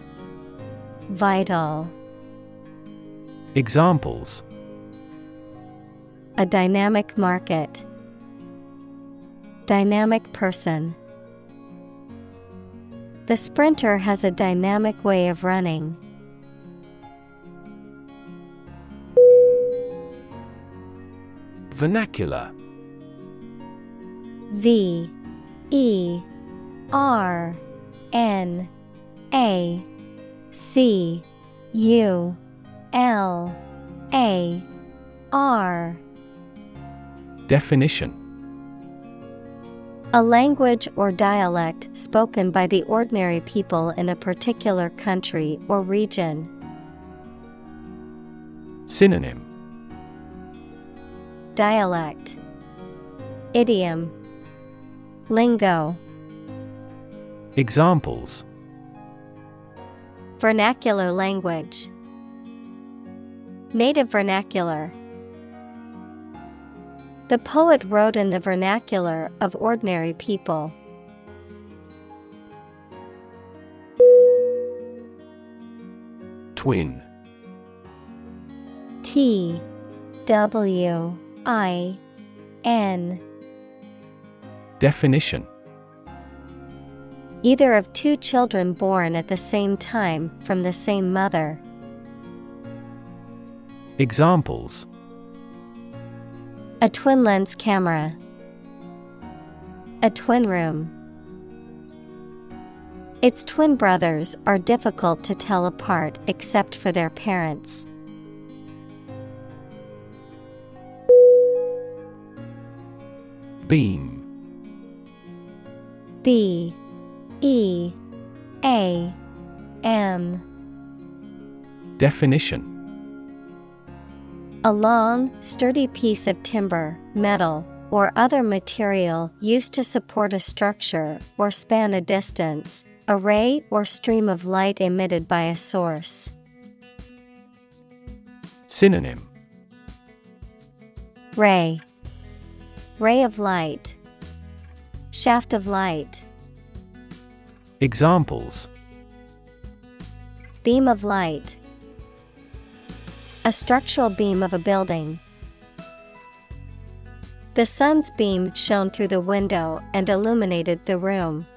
Vital. Examples A dynamic market. Dynamic person. The sprinter has a dynamic way of running. Vernacular V E R N A C U L A R. Definition. A language or dialect spoken by the ordinary people in a particular country or region. Synonym. Dialect. Idiom. Lingo. Examples Vernacular language. Native vernacular. The poet wrote in the vernacular of ordinary people. Twin. T W I N. Definition Either of two children born at the same time from the same mother. Examples A twin lens camera. A twin room. Its twin brothers are difficult to tell apart except for their parents. Beam B E A M. Definition. A long, sturdy piece of timber, metal, or other material used to support a structure or span a distance, a ray or stream of light emitted by a source. Synonym. Ray. Ray of light. Shaft of light Examples Beam of light A structural beam of a building. The sun's beam shone through the window and illuminated the room.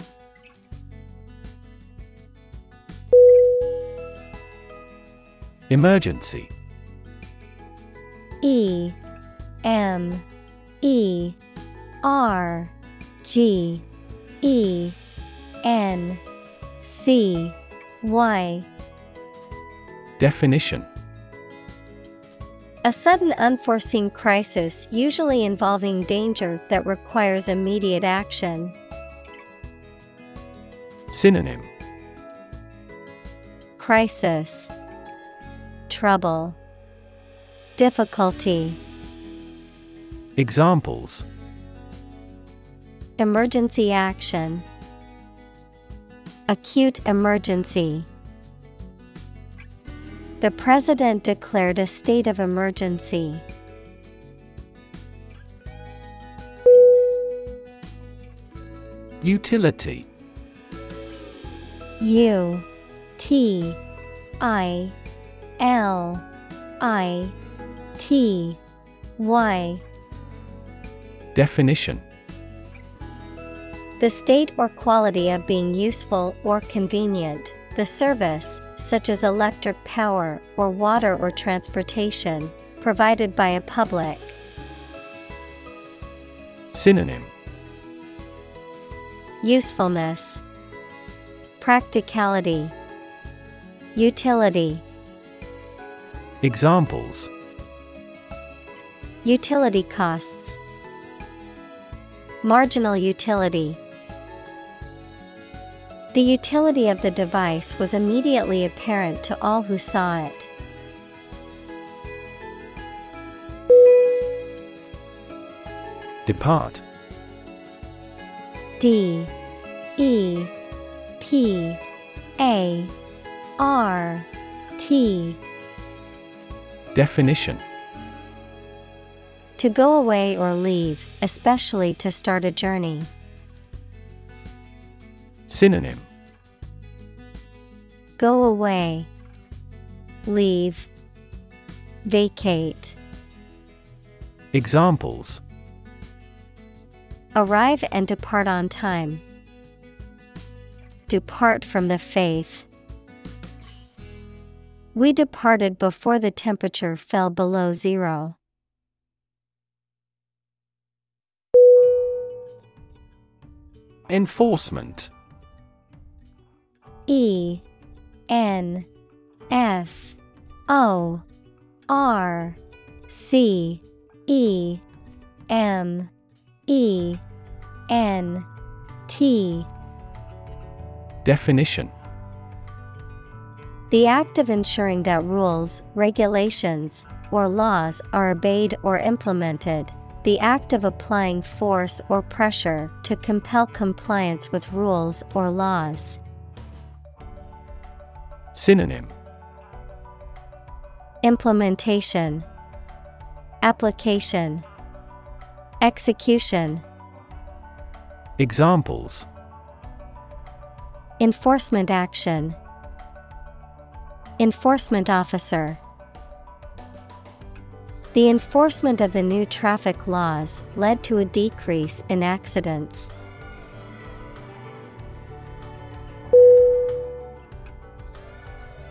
Emergency E M E R G E N C Y. Definition. A sudden unforeseen crisis usually involving danger that requires immediate action. Synonym. Crisis. Trouble. Difficulty. Examples. Emergency action Acute emergency. The president declared a state of emergency. Utility. U T I L I T Y. Definition The state or quality of being useful or convenient, the service, such as electric power or water or transportation, provided by a public. Synonym Usefulness, Practicality, Utility. Examples Utility costs, Marginal utility. The utility of the device was immediately apparent to all who saw it. Depart D E P A R T Definition To go away or leave, especially to start a journey. Synonym Go away, leave, vacate. Examples Arrive and depart on time. Depart from the faith. We departed before the temperature fell below zero. Enforcement E N F O R C E M E N T. Definition. The act of ensuring that rules, regulations, or laws are obeyed or implemented, the act of applying force or pressure to compel compliance with rules or laws. Synonym. Implementation. Application. Execution. Examples. Enforcement action. Enforcement officer. The enforcement of the new traffic laws led to a decrease in accidents.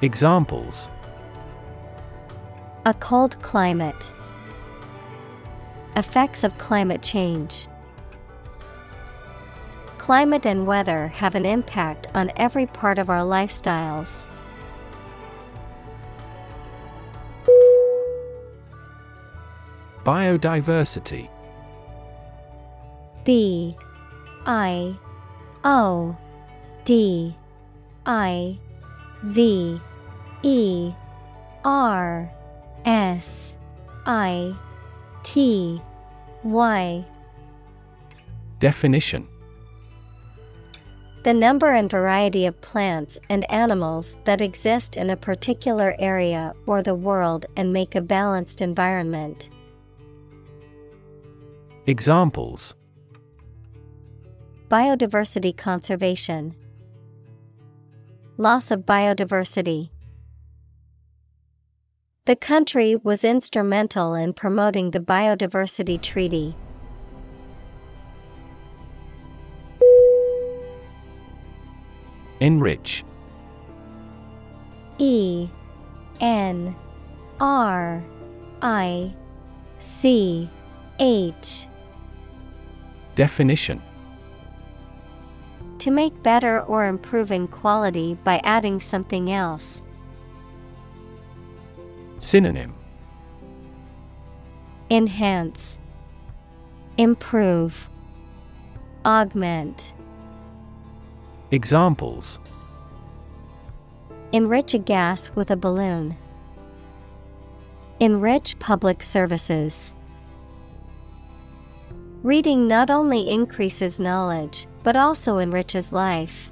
Examples. A cold climate. Effects of climate change. Climate and weather have an impact on every part of our lifestyles. Biodiversity. B I O D I V E R S I T Y Definition The number and variety of plants and animals that exist in a particular area or the world and make a balanced environment. Examples Biodiversity conservation, Loss of biodiversity. The country was instrumental in promoting the Biodiversity Treaty. Enrich E N R I C H Definition To make better or improve in quality by adding something else. Synonym Enhance, Improve, Augment. Examples Enrich a gas with a balloon. Enrich public services. Reading not only increases knowledge, but also enriches life.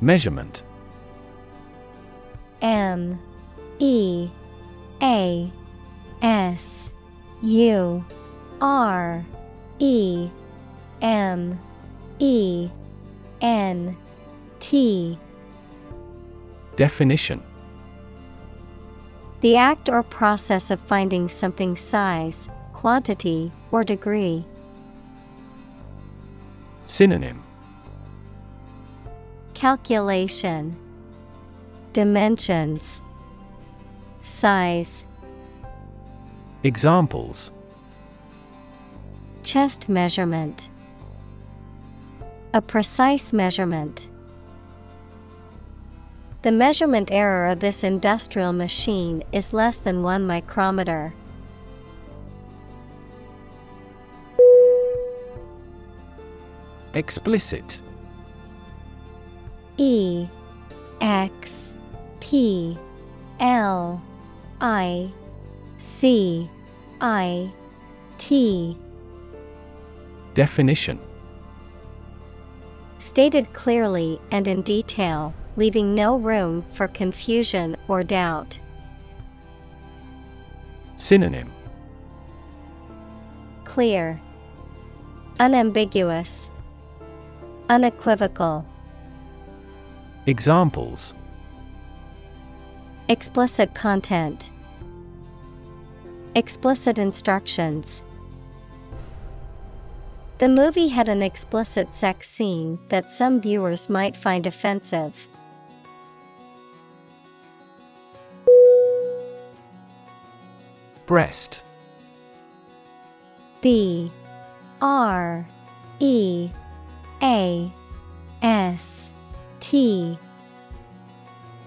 Measurement. M E A S U R E M E N T. Definition. The act or process of finding something size, quantity, or degree. Synonym Calculation. Dimensions. Size. Examples. Chest measurement. A precise measurement. The measurement error of this industrial machine is less than one micrometer. Explicit E X P L I C I T Definition Stated clearly and in detail, leaving no room for confusion or doubt. Synonym Clear, Unambiguous, Unequivocal. Examples. Explicit content, Explicit instructions. The movie had an explicit sex scene that some viewers might find offensive. Breast. B. R. E. A. S T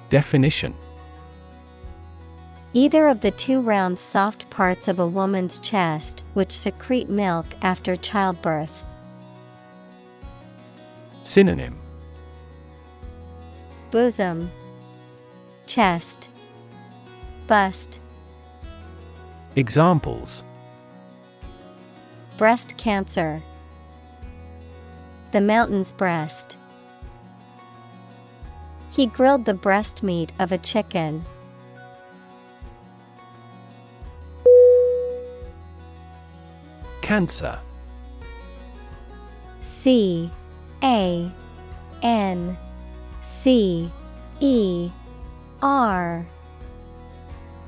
Definition. Either of the two round soft parts of a woman's chest which secrete milk after childbirth. Synonym. Bosom. Chest. Bust. Examples. Breast cancer. The mountain's breast He grilled the breast meat of a chicken. Cancer C A N C E R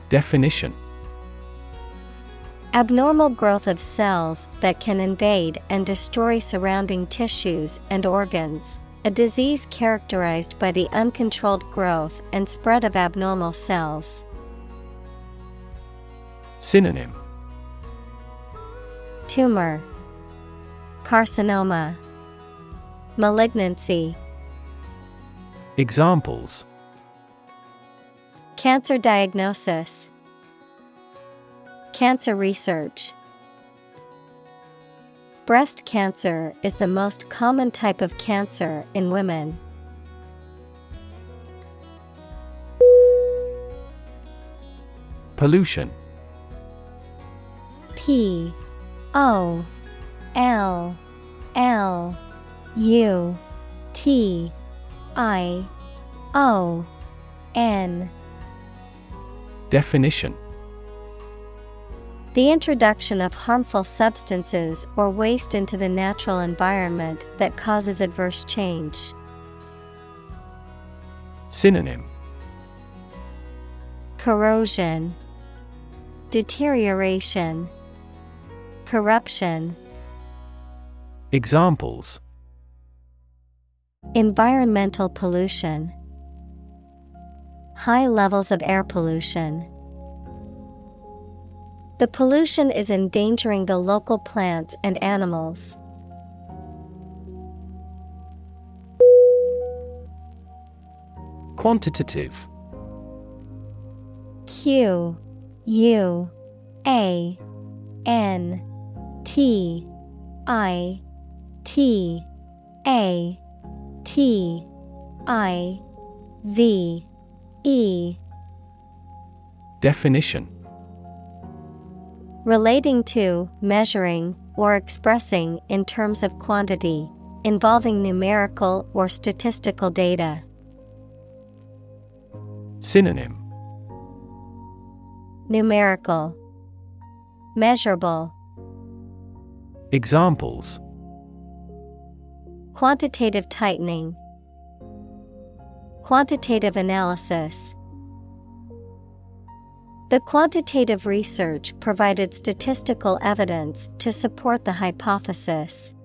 Definition Abnormal growth of cells that can invade and destroy surrounding tissues and organs. A disease characterized by the uncontrolled growth and spread of abnormal cells. Synonym Tumor, Carcinoma, Malignancy. Examples Cancer diagnosis, Cancer research. Breast cancer is the most common type of cancer in women. Pollution. P O L L U T I O N. Definition The introduction of harmful substances or waste into the natural environment that causes adverse change. Synonym Corrosion, Deterioration, Corruption. Examples Environmental pollution, High levels of air pollution. The pollution is endangering the local plants and animals. Quantitative. Q U A N T I T A T I V E. Definition Relating to, measuring, or expressing in terms of quantity, involving numerical or statistical data. Synonym. Numerical, Measurable, Examples. Quantitative tightening, Quantitative analysis. The quantitative research provided statistical evidence to support the hypothesis.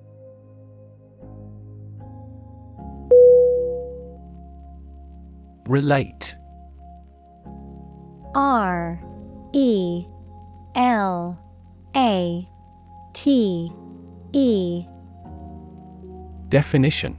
Relate. R E L A T E. Definition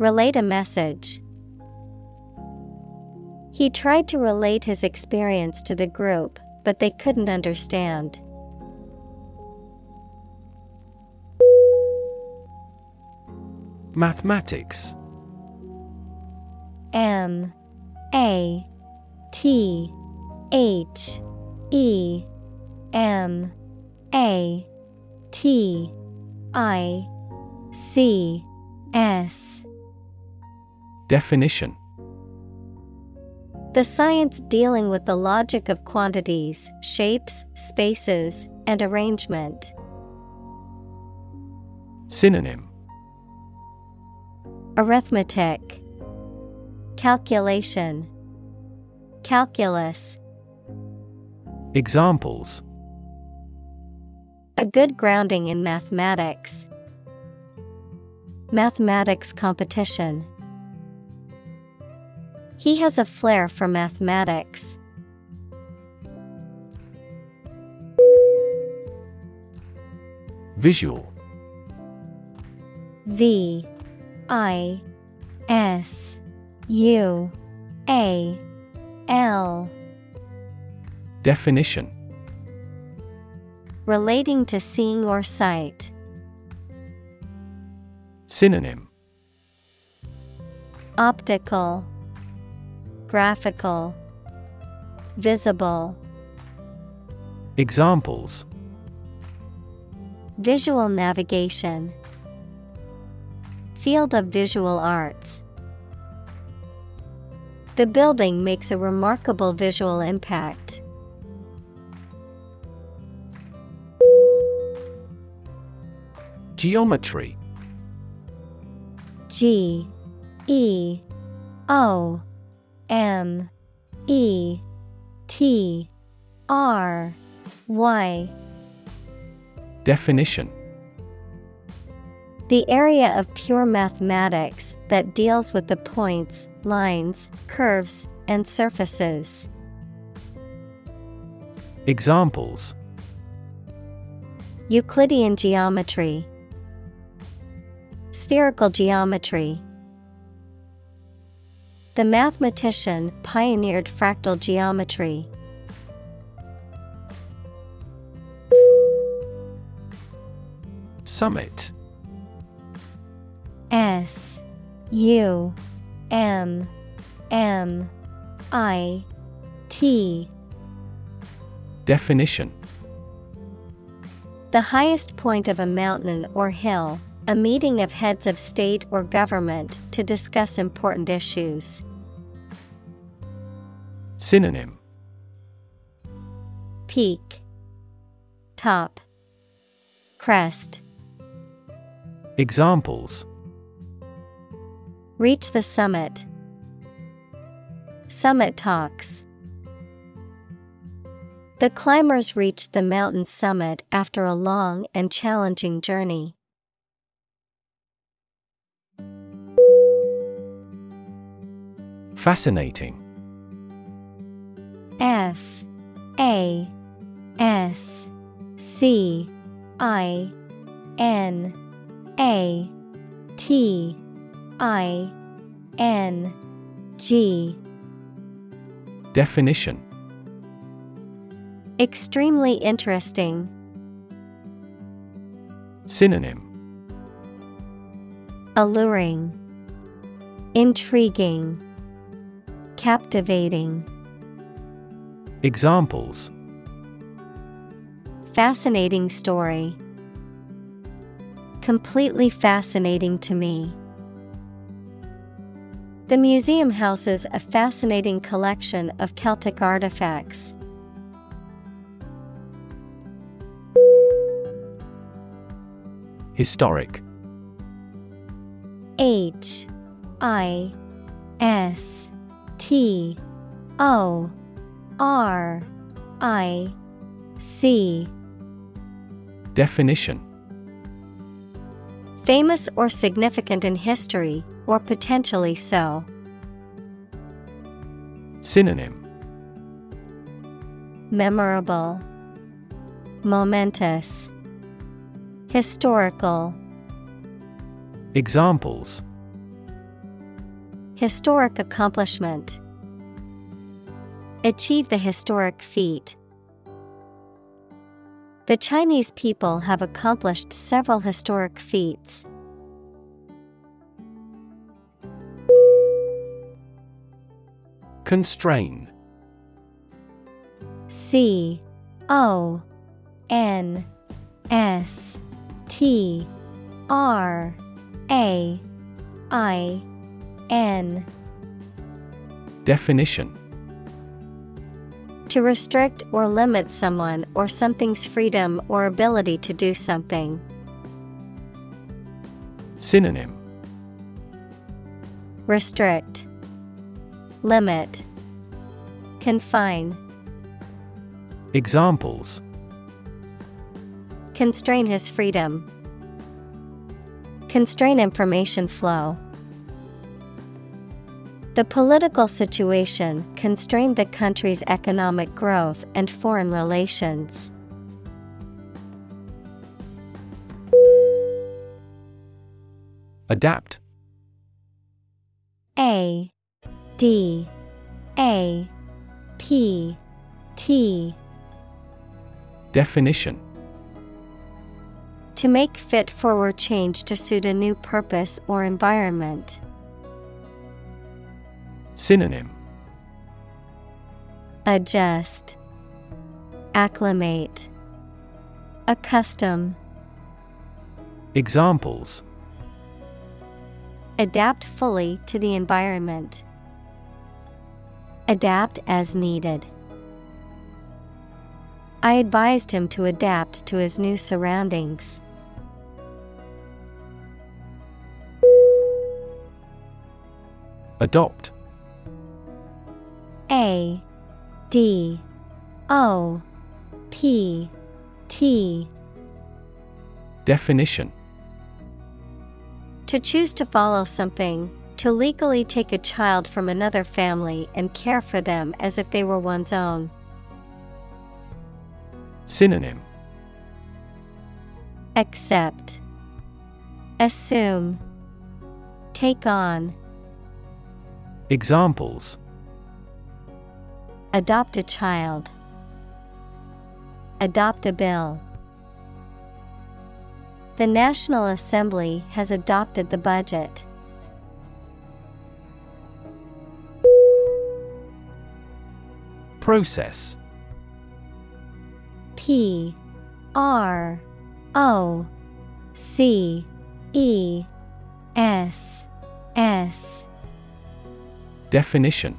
Relate a message. He tried to relate his experience to the group, but they couldn't understand. Mathematics M A T H E M A T I C S Definition The science dealing with the logic of quantities, shapes, spaces, and arrangement. Synonym Arithmetic Calculation Calculus Examples A good grounding in mathematics. Mathematics competition. He has a flair for mathematics. Visual. V I S U A L. Definition. Relating to seeing or sight. Synonym. Optical Graphical Visible. Examples. Visual navigation. Field of visual arts. The building makes a remarkable visual impact. Geometry. G E O M E T R Y Definition The area of pure mathematics that deals with the points, lines, curves, and surfaces. Examples Euclidean geometry, Spherical geometry. The mathematician pioneered fractal geometry. Summit. S U M M I T. Definition. The highest point of a mountain or hill, a meeting of heads of state or government to discuss important issues. Synonym Peak Top Crest Examples Reach the summit. Summit talks. The climbers reached the mountain summit after a long and challenging journey. Fascinating. F A S C I N A T I N G. Definition. Extremely interesting. Synonym. Alluring, Intriguing, Captivating. Examples Fascinating story. Completely fascinating to me. The museum houses a fascinating collection of Celtic artifacts. Historic H I S T O R I C Definition. Famous or significant in history, or potentially so. Synonym. Memorable, Momentous, Historical. Examples Historic accomplishment. Achieve the historic feat. The Chinese people have accomplished several historic feats. Constrain C O N S T R A I N Definition To restrict or limit someone or something's freedom or ability to do something. Synonym Restrict, Limit, Confine. Examples Constrain his freedom. Constrain information flow. The political situation constrained the country's economic growth and foreign relations. Adapt A D A P T Definition To make fit forward change to suit a new purpose or environment. Synonym Adjust, Acclimate, Accustom. Examples Adapt fully to the environment. Adapt as needed. I advised him to adapt to his new surroundings. Adopt A D O P T. Definition. To choose to follow something, to legally take a child from another family and care for them as if they were one's own. Synonym. Accept, Assume, Take on, Examples Adopt a child, Adopt a bill. The National Assembly has adopted the budget. Process P R O C E S S Definition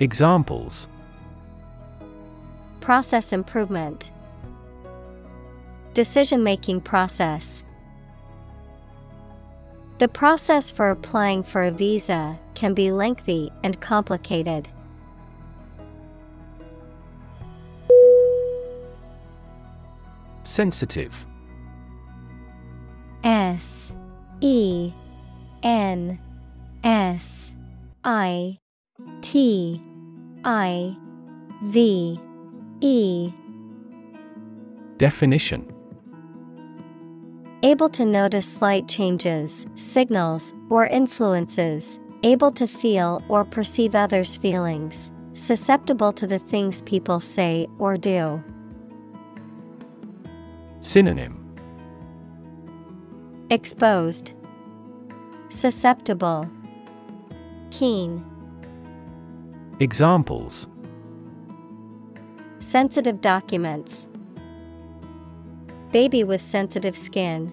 Examples. Process improvement. Decision making process. The process for applying for a visa can be lengthy and complicated. Sensitive. S. E. N. S. I. T I V E. Definition. Able to notice slight changes, signals, or influences, able to feel or perceive others' feelings, susceptible to the things people say or do. Synonym. Exposed, Susceptible, Keen, Examples. Sensitive documents, Baby with sensitive skin.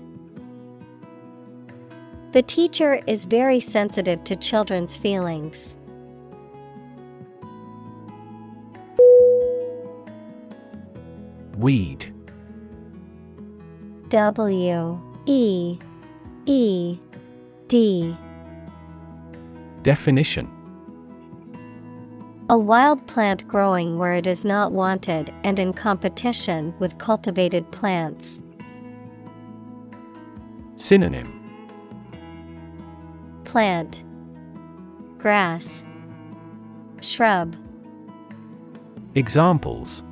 The teacher is very sensitive to children's feelings. Weed. W E E D. Definition A wild plant growing where it is not wanted and in competition with cultivated plants. Synonym Plant Grass Shrub Examples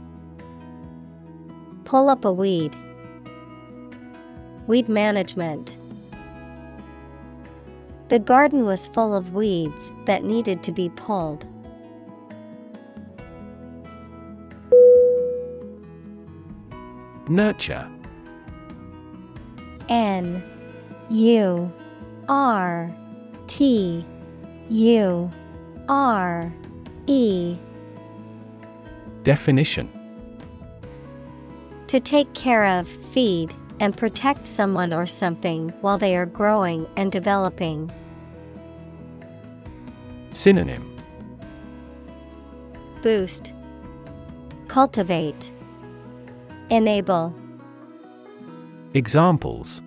Pull up a weed. Weed management. The garden was full of weeds that needed to be pulled. Nurture. N U R T U R E. Definition. To take care of, feed, and protect someone or something while they are growing and developing. Synonym. Boost, Cultivate, Enable, Examples.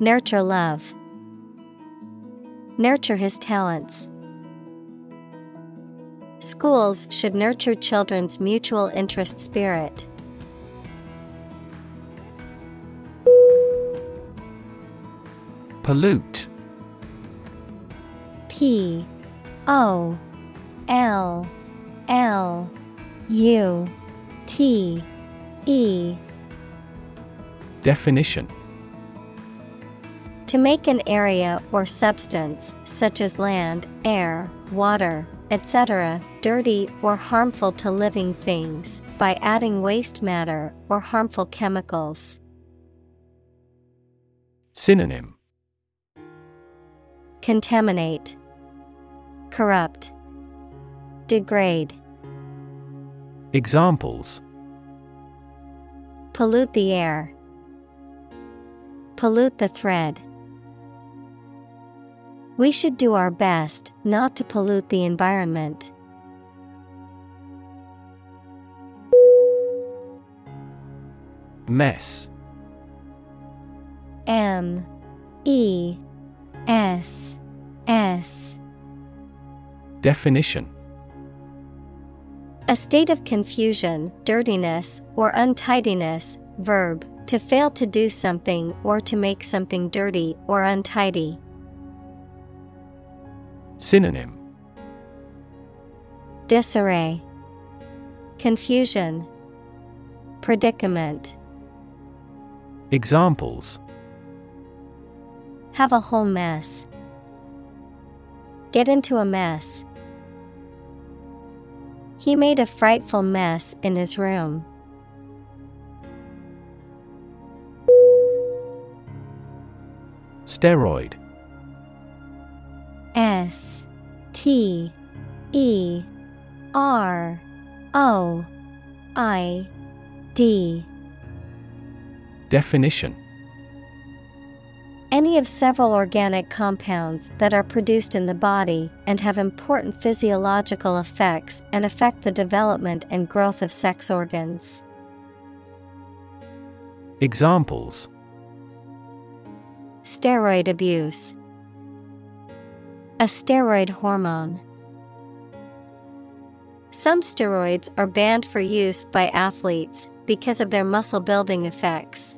Nurture love, Nurture his talents. Schools should nurture children's mutual interest spirit. Pollute. P O L L U T E. Definition. To make an area or substance, such as land, air, water, etc., dirty or harmful to living things, by adding waste matter or harmful chemicals. Synonym. Contaminate, Corrupt, Degrade, Examples. Pollute the air, Pollute the thread. We should do our best not to pollute the environment. Mess. M. E. S. S. Definition A state of confusion, dirtiness, or untidiness. Verb to fail to do something or to make something dirty or untidy. Synonym Disarray, Confusion, Predicament. Examples Have a whole mess. Get into a mess. He made a frightful mess in his room. Steroid. S T E R O I D. Definition Any of several organic compounds that are produced in the body and have important physiological effects and affect the development and growth of sex organs. Examples Steroid abuse, a steroid hormone. Some steroids are banned for use by athletes because of their muscle building effects.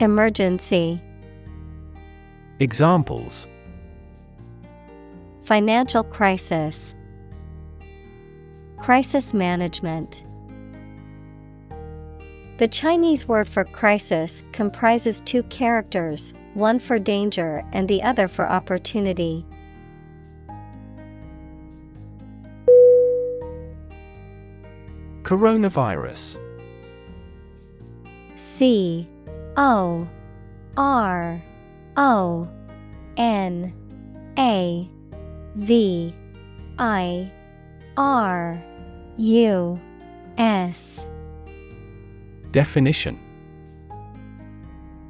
Emergency. Examples. Financial crisis. Crisis management. The Chinese word for crisis comprises two characters, one for danger and the other for opportunity. Coronavirus. C O R O N A V I R U S. Definition.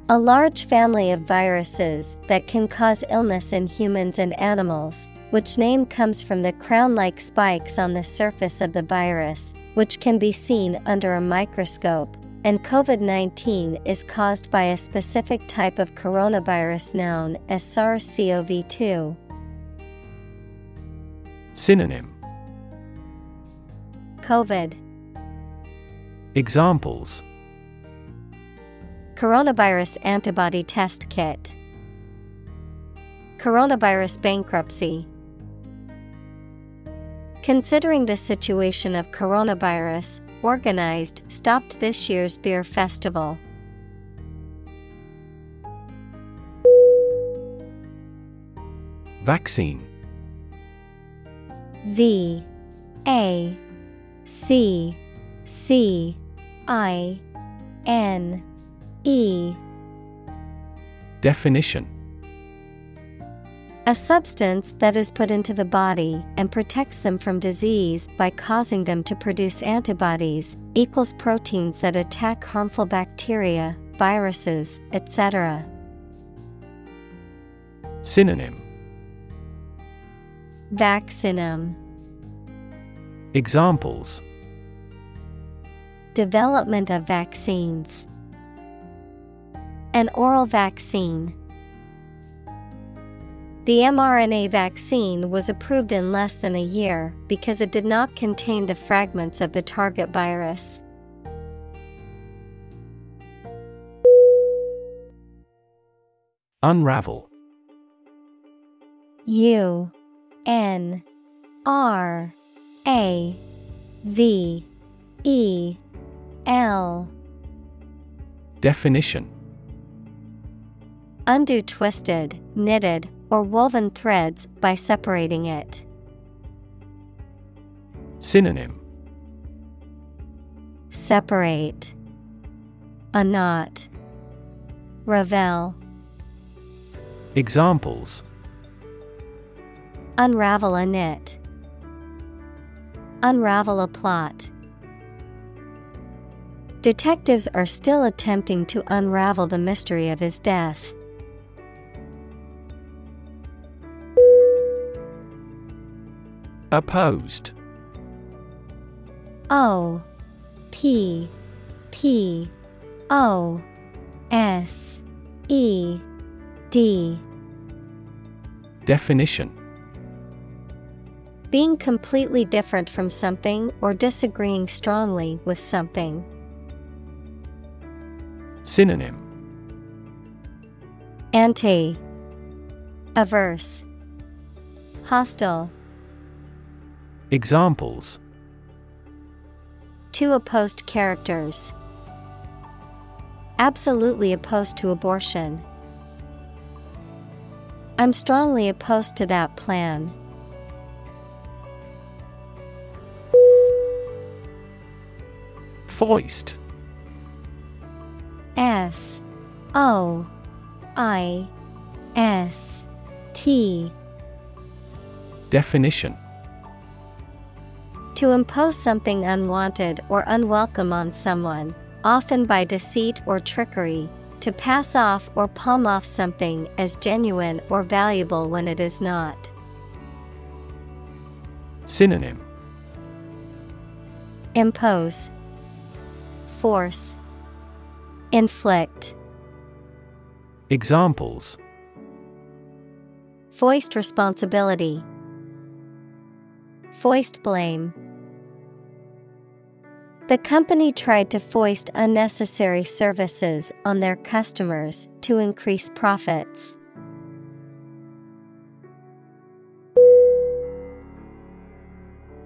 A large family of viruses that can cause illness in humans and animals, which name comes from the crown like spikes on the surface of the virus, which can be seen under a microscope, and COVID 19 is caused by a specific type of coronavirus known as SARS CoV 2. Synonym COVID Examples Coronavirus antibody test kit, Coronavirus bankruptcy. Considering the situation of coronavirus, organized stopped this year's beer festival. Vaccine. V. A. C. C. I. N. E. Definition A substance that is put into the body and protects them from disease by causing them to produce antibodies, equals proteins that attack harmful bacteria, viruses, etc. Synonym Vaccinum Examples Development of vaccines. An oral vaccine. The mRNA vaccine was approved in less than a year because it did not contain the fragments of the target virus. Unravel. U N R A V E L. Definition. Undo twisted, knitted, or woven threads by separating it. Synonym Separate. A knot. Ravel. Examples Unravel a knit. Unravel a plot. Detectives are still attempting to unravel the mystery of his death. Opposed. O P P O S E D. Definition. Being completely different from something or disagreeing strongly with something. Synonym. Anti Averse. Hostile Examples. Two opposed characters. Absolutely opposed to abortion. I'm strongly opposed to that plan. Foist. F. O. I. S. T. Definition To impose something unwanted or unwelcome on someone, often by deceit or trickery, to pass off or palm off something as genuine or valuable when it is not. Synonym. Impose. Force. Inflict. Examples. Voiced responsibility. Voiced blame The company tried to foist unnecessary services on their customers to increase profits.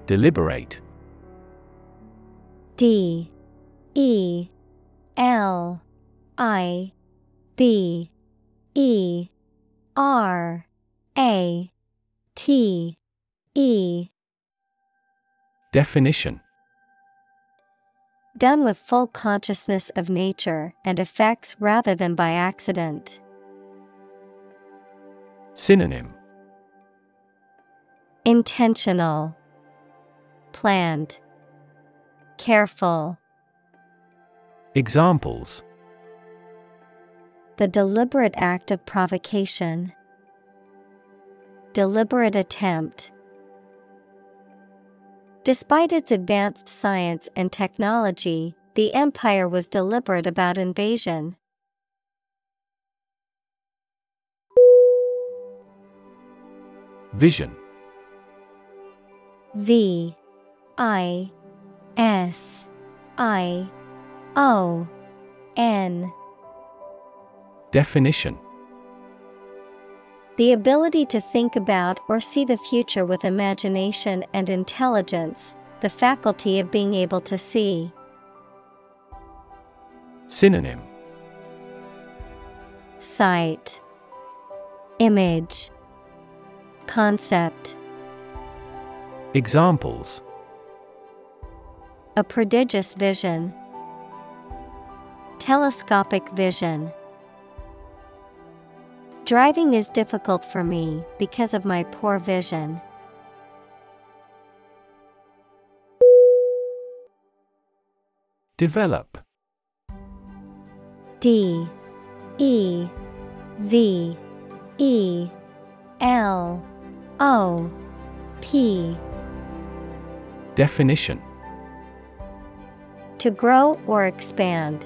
Deliberate. D. E. L. I. B. E. R. A. T. E. Definition Done with full consciousness of nature and effects rather than by accident. Synonym Intentional, Planned, Careful. Examples The deliberate act of provocation. deliberate attempt. Despite its advanced science and technology, the empire was deliberate about invasion. Vision. V I S I O N. Definition The ability to think about or see the future with imagination and intelligence, the faculty of being able to see. Synonym Sight, Image, Concept. Examples A prodigious vision, Telescopic vision. Driving is difficult for me because of my poor vision. Develop. D E V E L O P. Definition. To grow or expand,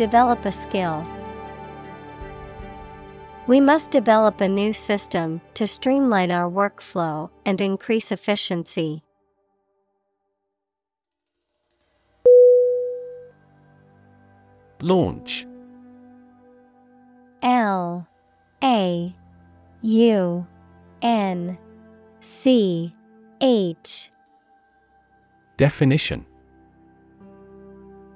Develop a skill. We must develop a new system to streamline our workflow and increase efficiency. Launch L A U N C H Definition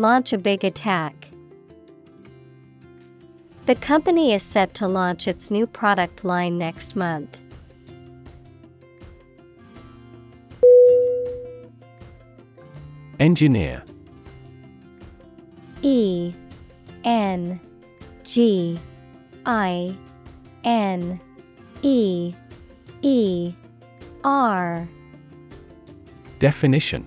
Launch a big attack. The company is set to launch its new product line next month. Engineer E N G I N E E R Definition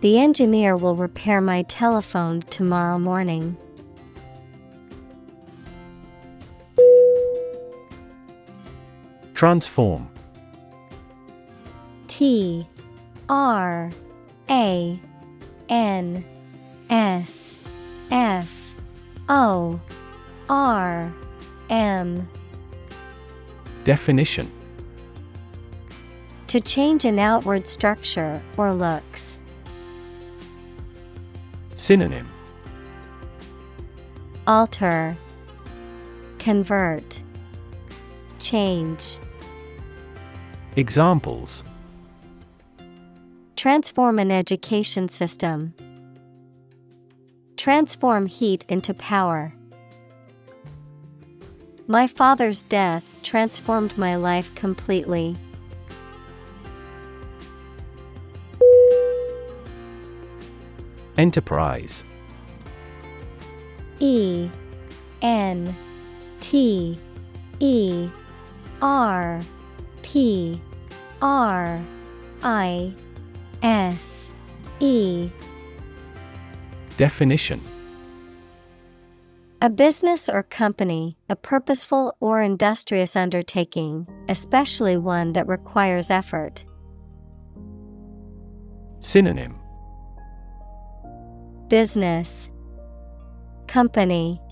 The engineer will repair my telephone tomorrow morning. Transform T R A N S F O R M Definition To change an outward structure or looks. Synonym Alter, Convert, Change. Examples Transform an education system. Transform heat into power. My father's death transformed my life completely. Enterprise. E N T E R P R I S E. Definition. A business or company, a purposeful or industrious undertaking, especially one that requires effort. Synonym Business Company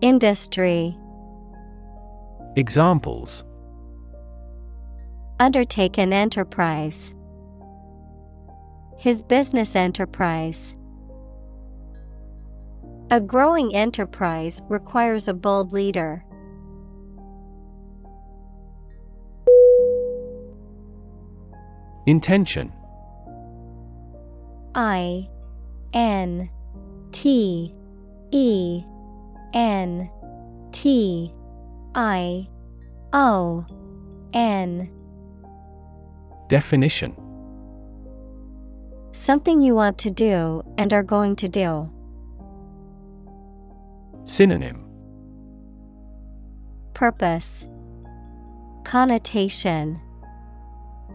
Industry Examples Undertake an enterprise. His business enterprise. A growing enterprise requires a bold leader. Intention I N T E N T I O N. Definition. Something you want to do and are going to do. Synonym. Purpose. Connotation.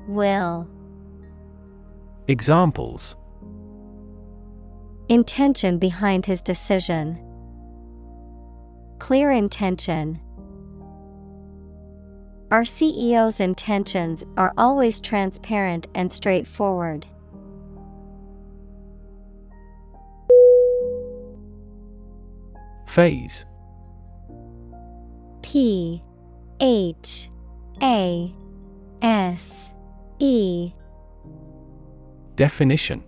Will. Examples Intention behind his decision. Clear intention. Our CEO's intentions are always transparent and straightforward. Phase P H A S E Definition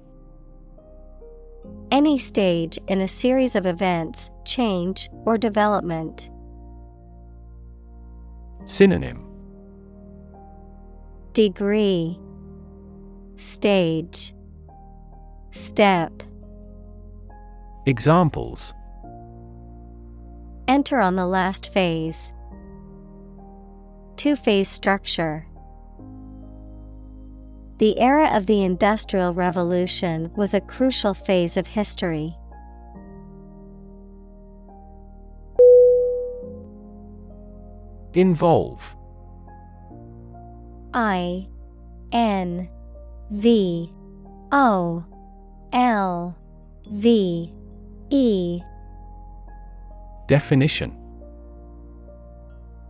Any stage in a series of events, change, or development. Synonym Degree Stage Step Examples Enter on the last phase. Two phase structure. The era of the Industrial Revolution was a crucial phase of history. Involve. I N V O L V E. Definition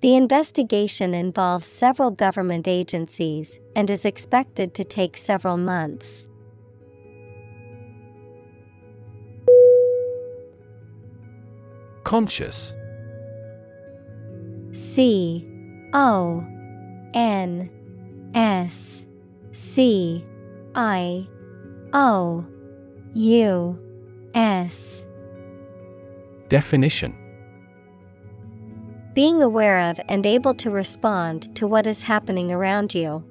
The investigation involves several government agencies and is expected to take several months. Conscious. C O N S C I O U S. Definition Being aware of and able to respond to what is happening around you.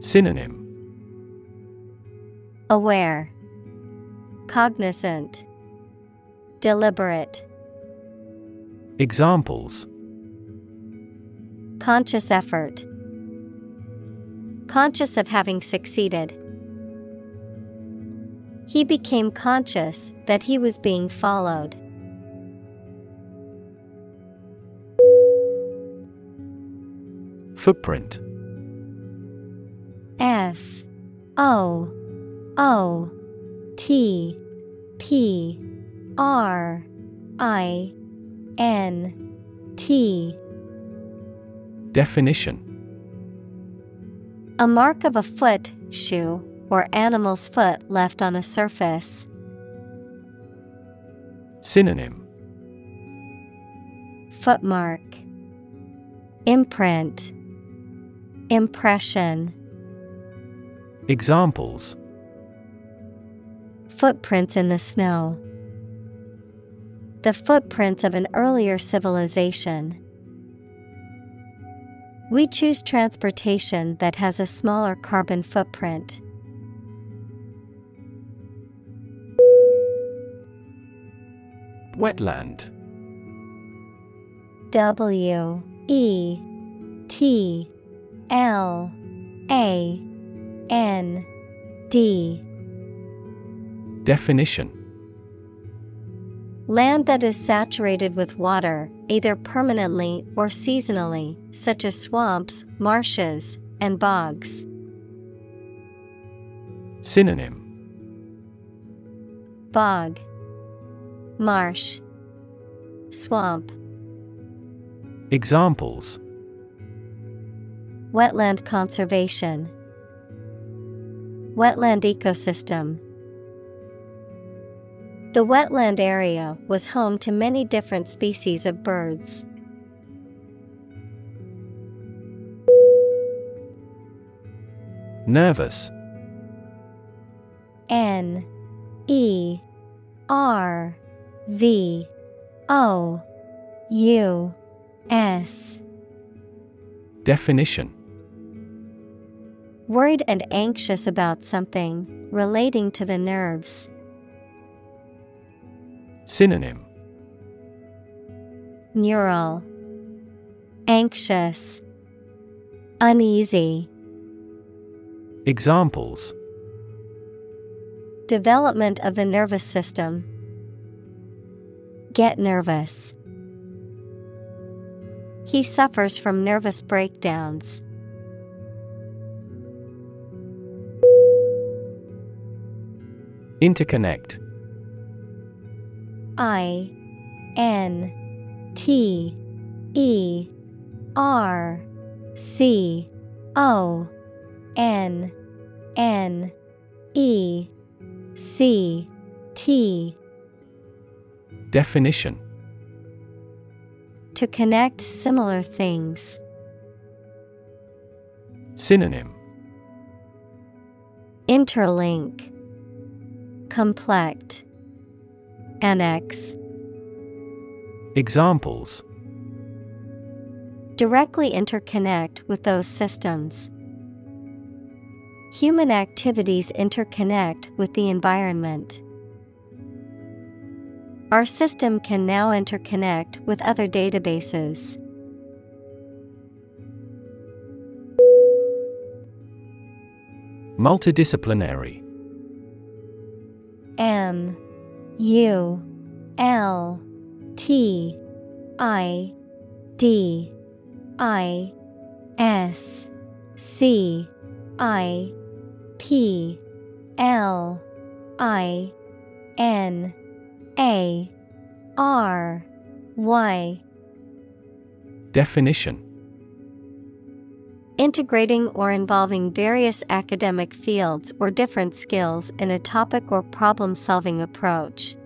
Synonym Aware, Cognizant, Deliberate, Examples Conscious effort. Conscious of having succeeded. He became conscious that he was being followed. Footprint. F O O T P R I N T. Definition. A mark of a foot, shoe, or animal's foot left on a surface. Synonym. Footmark. Imprint Impression Examples Footprints in the snow. The footprints of an earlier civilization. We choose transportation that has a smaller carbon footprint. Wetland W E T L A N D. Definition. Land that is saturated with water, either permanently or seasonally, such as swamps, marshes, and bogs. Synonym. Bog, Marsh, Swamp. Examples Wetland conservation, Wetland ecosystem. The wetland area was home to many different species of birds. Nervous N E R V O U S Definition Worried and anxious about something relating to the nerves. Synonym Neural Anxious Uneasy Examples Development of the nervous system. Get nervous. He suffers from nervous breakdowns. Interconnect. I N T E R C O N N E C T. Definition. To connect similar things. Synonym. Interlink Complect Annex Examples Directly interconnect with those systems. Human activities interconnect with the environment. Our system can now interconnect with other databases. Multidisciplinary U L T I D I S C I P L I N A R Y. Definition Integrating or involving various academic fields or different skills in a topic or problem solving approach.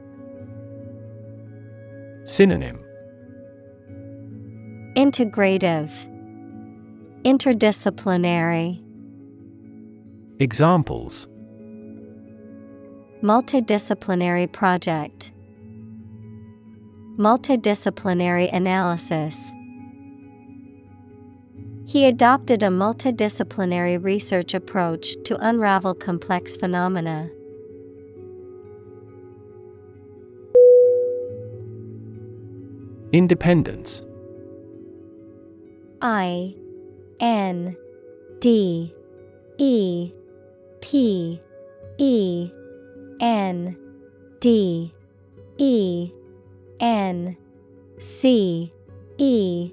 Synonym. Integrative, Interdisciplinary, Examples. Multidisciplinary project, Multidisciplinary analysis. He adopted a multidisciplinary research approach to unravel complex phenomena. Independence I N D E P E N D E N C E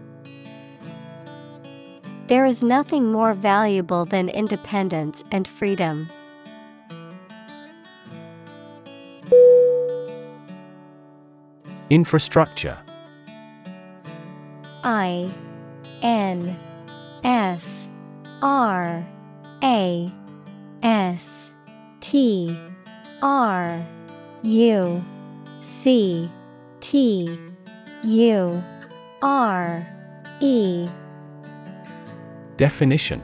There is nothing more valuable than independence and freedom. Infrastructure I N F R A S T R U C T U R E Definition.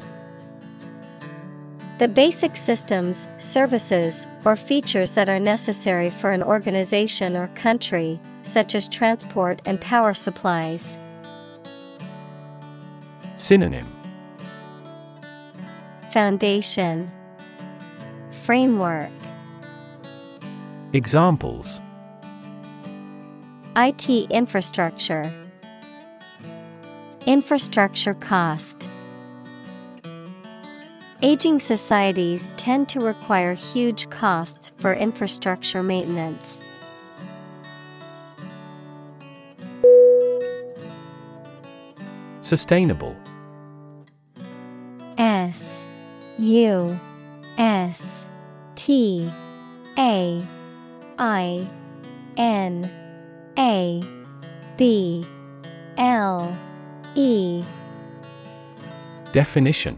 The basic systems, services, or features that are necessary for an organization or country, such as transport and power supplies. Synonym. Foundation. Framework. Examples. IT infrastructure. Infrastructure cost Aging societies tend to require huge costs for infrastructure maintenance. Sustainable. S U S T A I N A B L E. Definition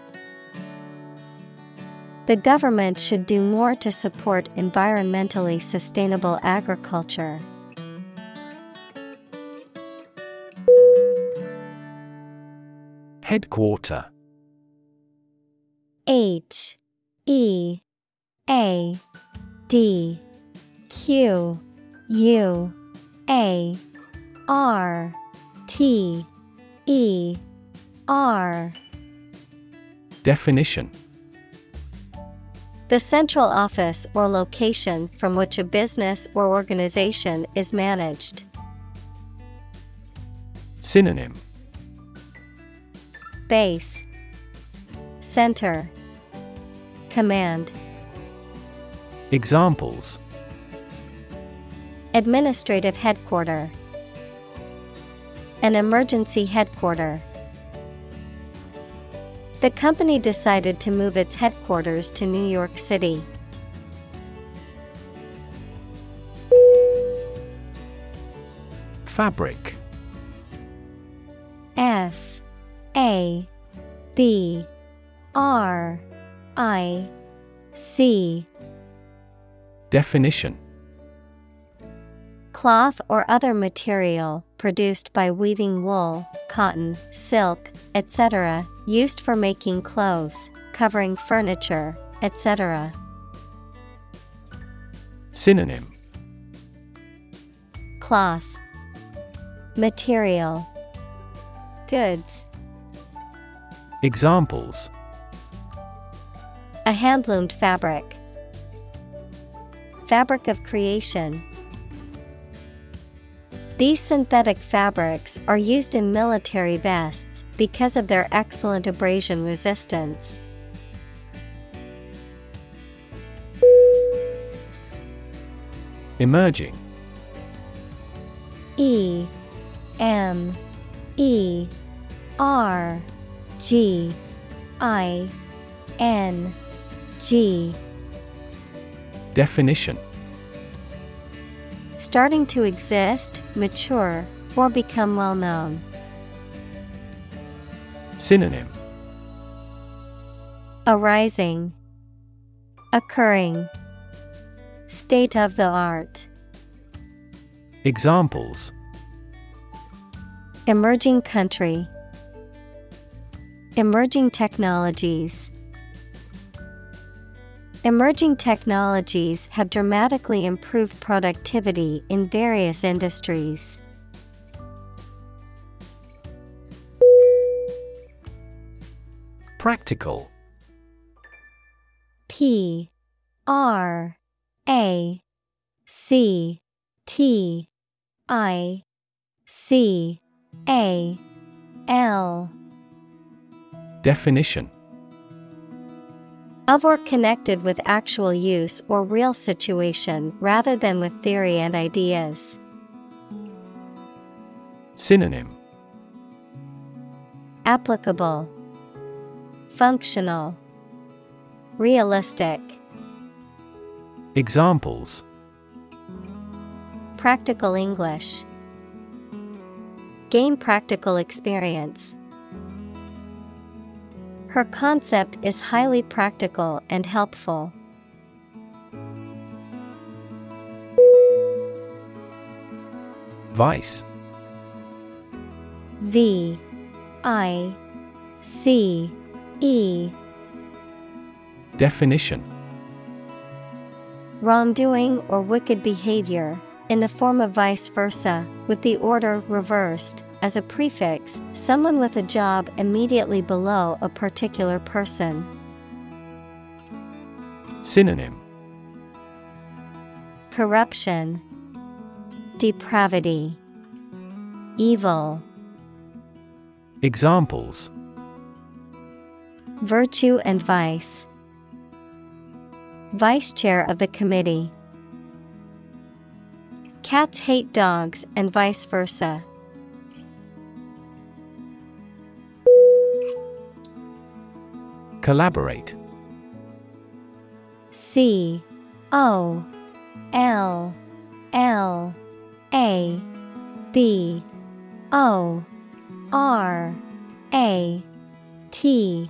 The government should do more to support environmentally sustainable agriculture. Headquarter. H E A D Q U A R T E R. Definition The central office or location from which a business or organization is managed. Synonym. Base. Center. Command. Examples. Administrative headquarter. An emergency headquarter The company decided to move its headquarters to New York City. Fabric. F. A. B. R. I. C. Definition. Cloth or other material produced by weaving wool, cotton, silk, etc., used for making clothes, covering furniture, etc. Synonym. Cloth. Material. Goods. Examples. A handloomed fabric. Fabric of creation. These synthetic fabrics are used in military vests because of their excellent abrasion resistance. Emerging E M E R G I N G Definition Starting to exist, mature, or become well known. Synonym Arising, Occurring, State of the art. Examples Emerging country, Emerging technologies. Emerging technologies have dramatically improved productivity in various industries. Practical. P R A C T I C A L. Definition. Of or connected with actual use or real situation rather than with theory and ideas. Synonym. Applicable, Functional, Realistic. Examples Practical English. Gain practical experience. Her concept is highly practical and helpful. Vice V I C E. Definition. Wrongdoing or wicked behavior, in the form of vice versa, with the order reversed, as a prefix, someone with a job immediately below a particular person. Synonym. Corruption, Depravity, Evil. Examples Virtue and vice. Vice chair of the committee. Cats hate dogs and vice versa. Collaborate C O L L A B O R A T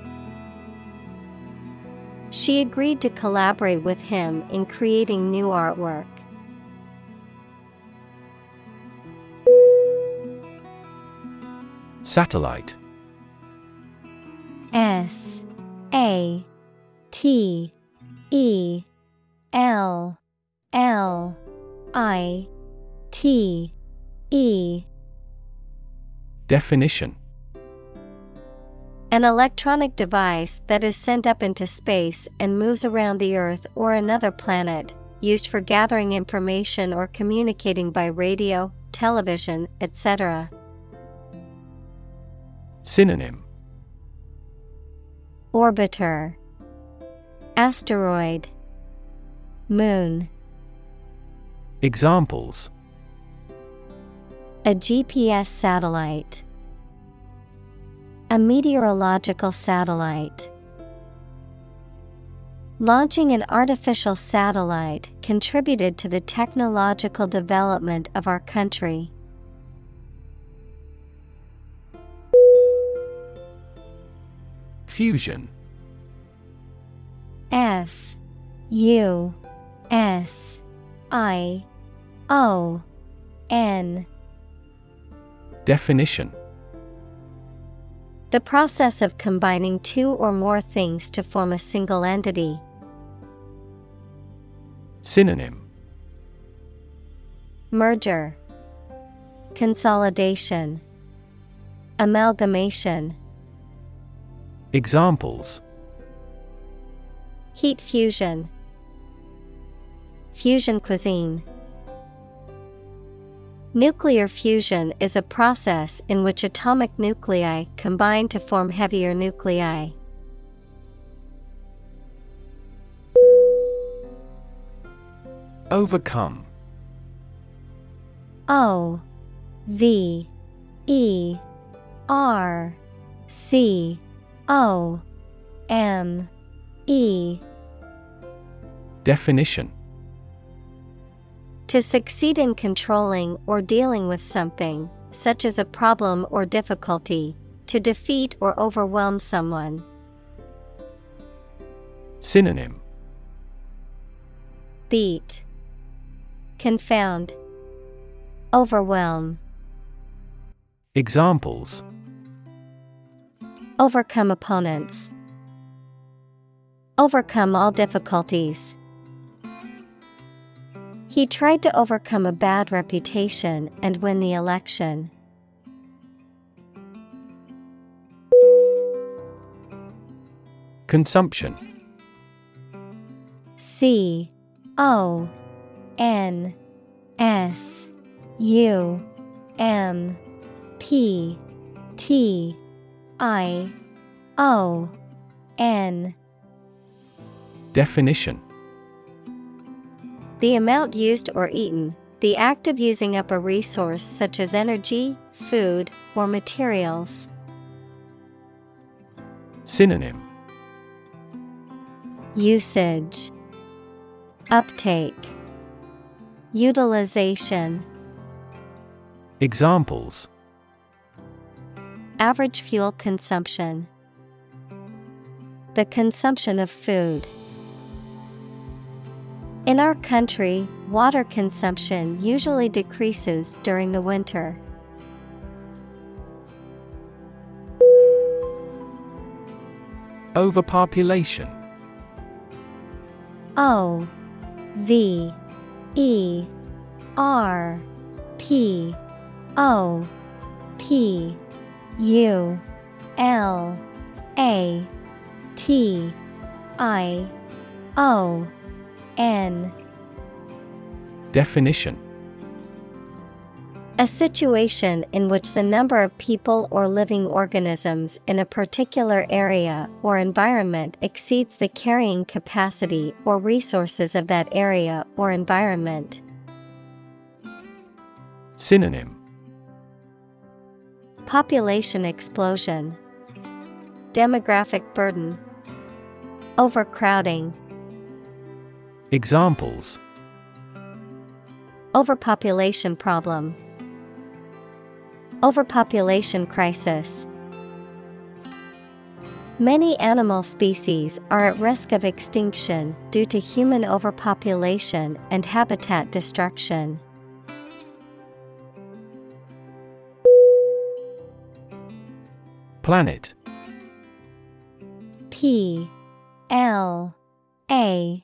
She agreed to collaborate with him in creating new artwork. Satellite. S A T E L L I T E. Definition An electronic device that is sent up into space and moves around the Earth or another planet, used for gathering information or communicating by radio, television, etc. Synonym. Orbiter. Asteroid. Moon. Examples. A GPS satellite A meteorological satellite. Launching an artificial satellite contributed to the technological development of our country. Fusion. F U S I O N. Definition The process of combining two or more things to form a single entity. Synonym. Merger. Consolidation. Amalgamation. Examples. Heat fusion. Fusion cuisine Nuclear fusion is a process in which atomic nuclei combine to form heavier nuclei. Overcome. O V E R C O M E. Definition To succeed in controlling or dealing with something, such as a problem or difficulty, to defeat or overwhelm someone. Synonym. Beat, Confound, Overwhelm, Examples. Overcome opponents, Overcome all difficulties. He tried to overcome a bad reputation and win the election. Consumption. C O N S U M P T I O N. Definition The amount used or eaten, the act of using up a resource such as energy, food, or materials. Synonym Usage Uptake Utilization Examples Average fuel consumption. The consumption of food. In our country, water consumption usually decreases during the winter. Overpopulation O V E R P O P U L A T I O N. Definition. A situation in which the number of people or living organisms in a particular area or environment exceeds the carrying capacity or resources of that area or environment. Synonym. Population explosion, Demographic burden, Overcrowding. Examples Overpopulation problem. Overpopulation crisis. Many animal species are at risk of extinction due to human overpopulation and habitat destruction. Planet P L A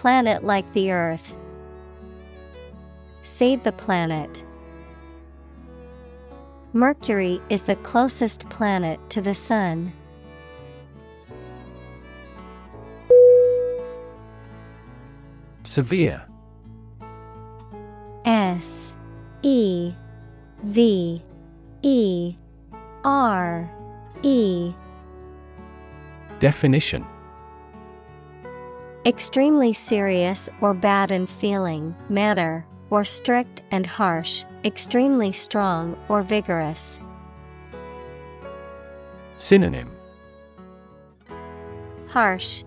Planet like the Earth. Save the planet. Mercury is the closest planet to the Sun. Severe S E V E R E Definition Extremely serious or bad in feeling, matter, or strict and harsh, extremely strong or vigorous. Synonym Harsh,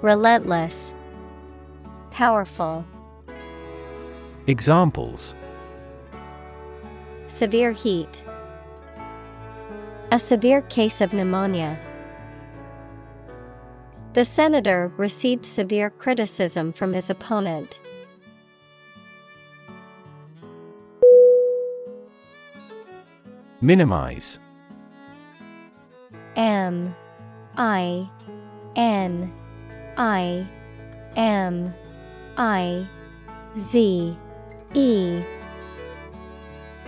Relentless, Powerful. Examples Severe heat. A severe case of pneumonia. The senator received severe criticism from his opponent. Minimize. M I N I M I Z E.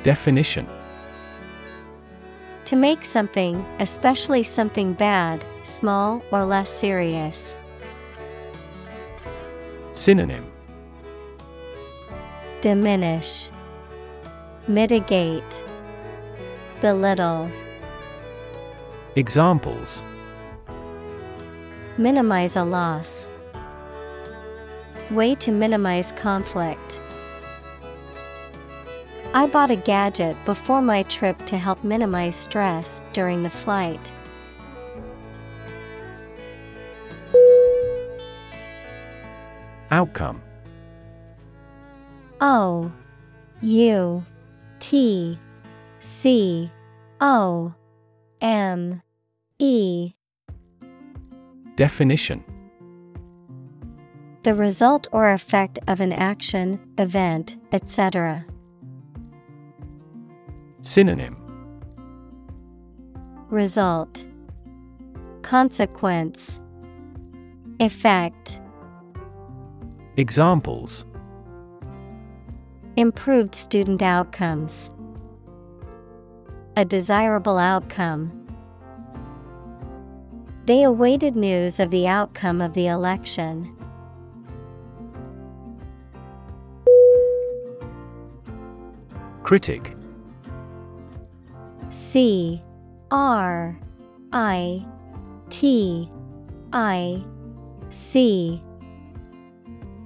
Definition. To make something, especially something bad, small or less serious. Synonym Diminish, Mitigate, Belittle, Examples Minimize a loss. Way to minimize conflict. I bought a gadget before my trip to help minimize stress during the flight. Outcome. O U T C O M E. Definition. The result or effect of an action, event, etc. Synonym. Result. Consequence. Effect Examples. Improved student outcomes. A desirable outcome. They awaited news of the outcome of the election. Critic. C. R. I. T. I. C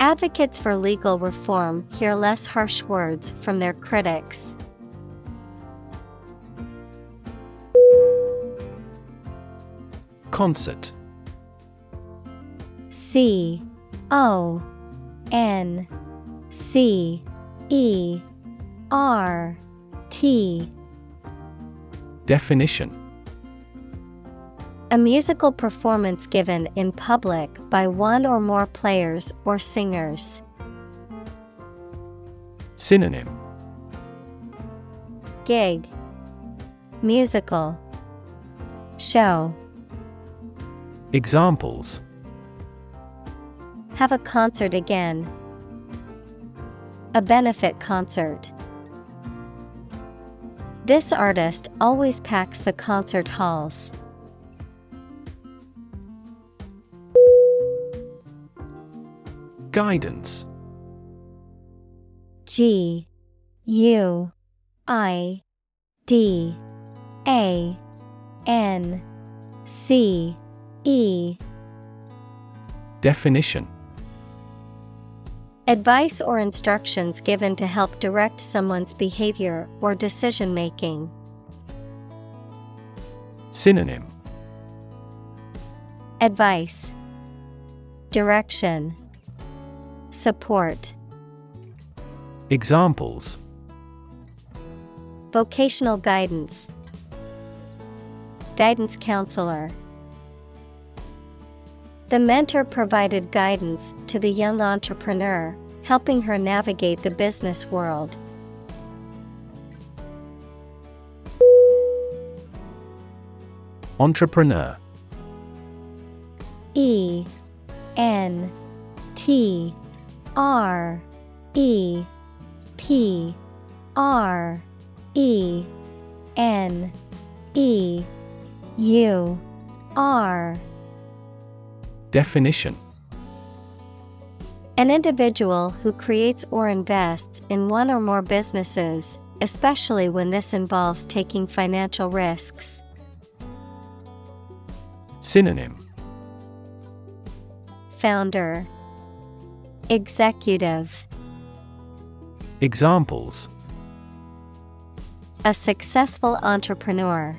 Advocates for legal reform hear less harsh words from their critics. Concert. C O N C E R T. Definition A musical performance given in public by one or more players or singers. Synonym Gig Musical Show Examples Have a concert again. A benefit concert. This artist always packs the concert halls. Guidance. G U I D A N C E. Definition. Advice or instructions given to help direct someone's behavior or decision making. Synonym. Advice. Direction Support. Examples. Vocational guidance. Guidance counselor. The mentor provided guidance to the young entrepreneur, helping her navigate the business world. Entrepreneur. E N T R E P R E N E U R Definition. An individual who creates or invests in one or more businesses, especially when this involves taking financial risks. Synonym. Founder Executive Examples A successful entrepreneur.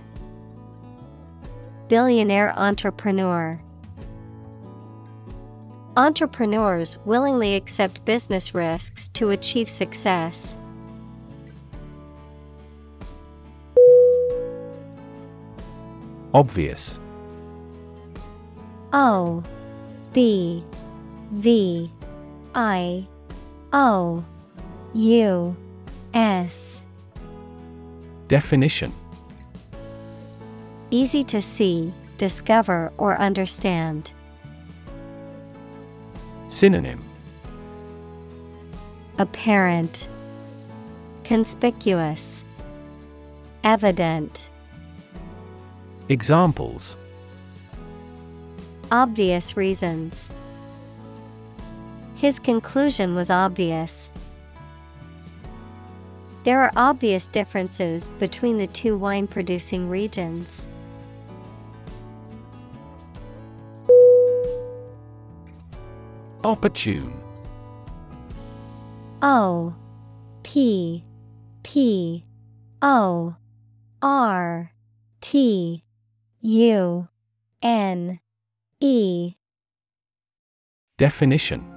Billionaire entrepreneur. Entrepreneurs willingly accept business risks to achieve success. Obvious O B V I O U S. Definition. Easy to see, discover, or understand. Synonym. Apparent, Conspicuous, Evident, Examples. Obvious reasons. His conclusion was obvious. There are obvious differences between the two wine producing regions. Opportune O P P O R T U N E Definition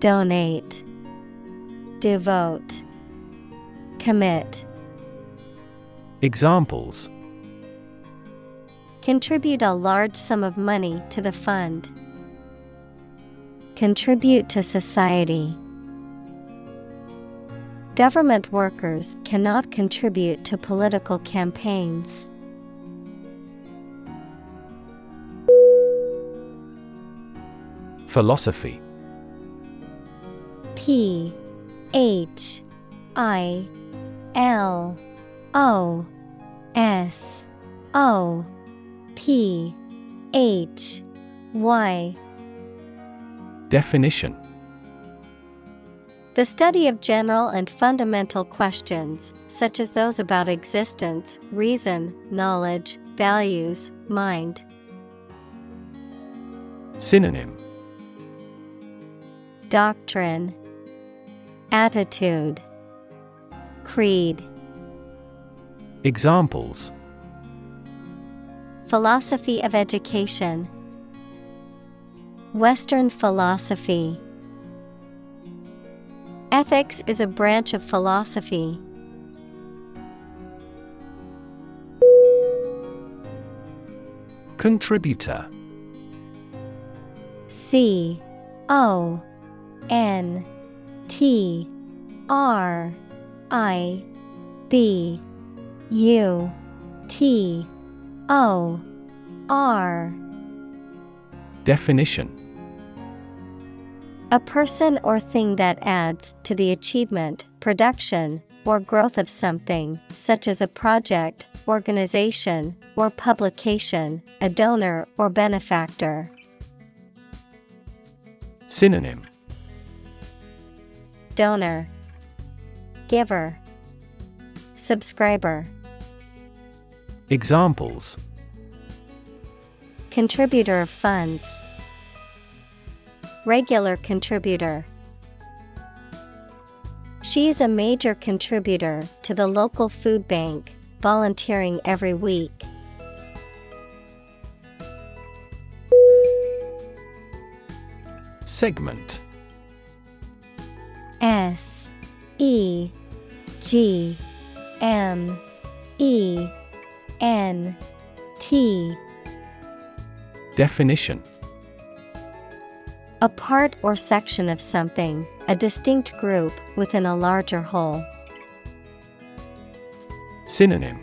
Donate, Devote, Commit. Examples Contribute a large sum of money to the fund. Contribute to society. Government workers cannot contribute to political campaigns. Philosophy P H I L O S O P H Y. Definition. The study of general and fundamental questions, such as those about existence, reason, knowledge, values, mind. Synonym. Doctrine, Attitude, Creed. Examples Philosophy of education, Western philosophy. Ethics is a branch of philosophy. Contributor C O N T R I B U T O R. Definition. A person or thing that adds to the achievement, production, or growth of something, such as a project, organization, or publication, a donor or benefactor. Synonym Donor, Giver, Subscriber, Examples Contributor of funds, Regular contributor. She is a major contributor to the local food bank, volunteering every week. Segment S E G M E N T. Definition. A part or section of something, a distinct group within a larger whole. Synonym.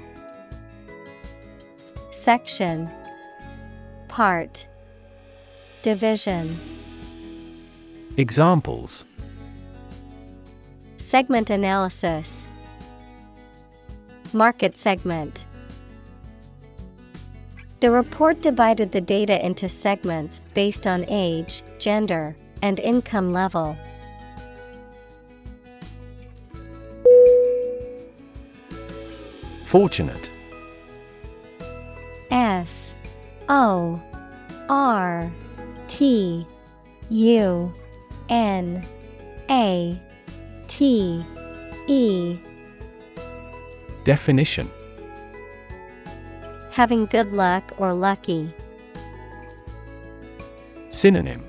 Section. Part. Division. Examples Segment analysis. Market segment. The report divided the data into segments based on age, gender, and income level. Fortunate. F. O. R. T. U. N. A T E Definition Having good luck or lucky. Synonym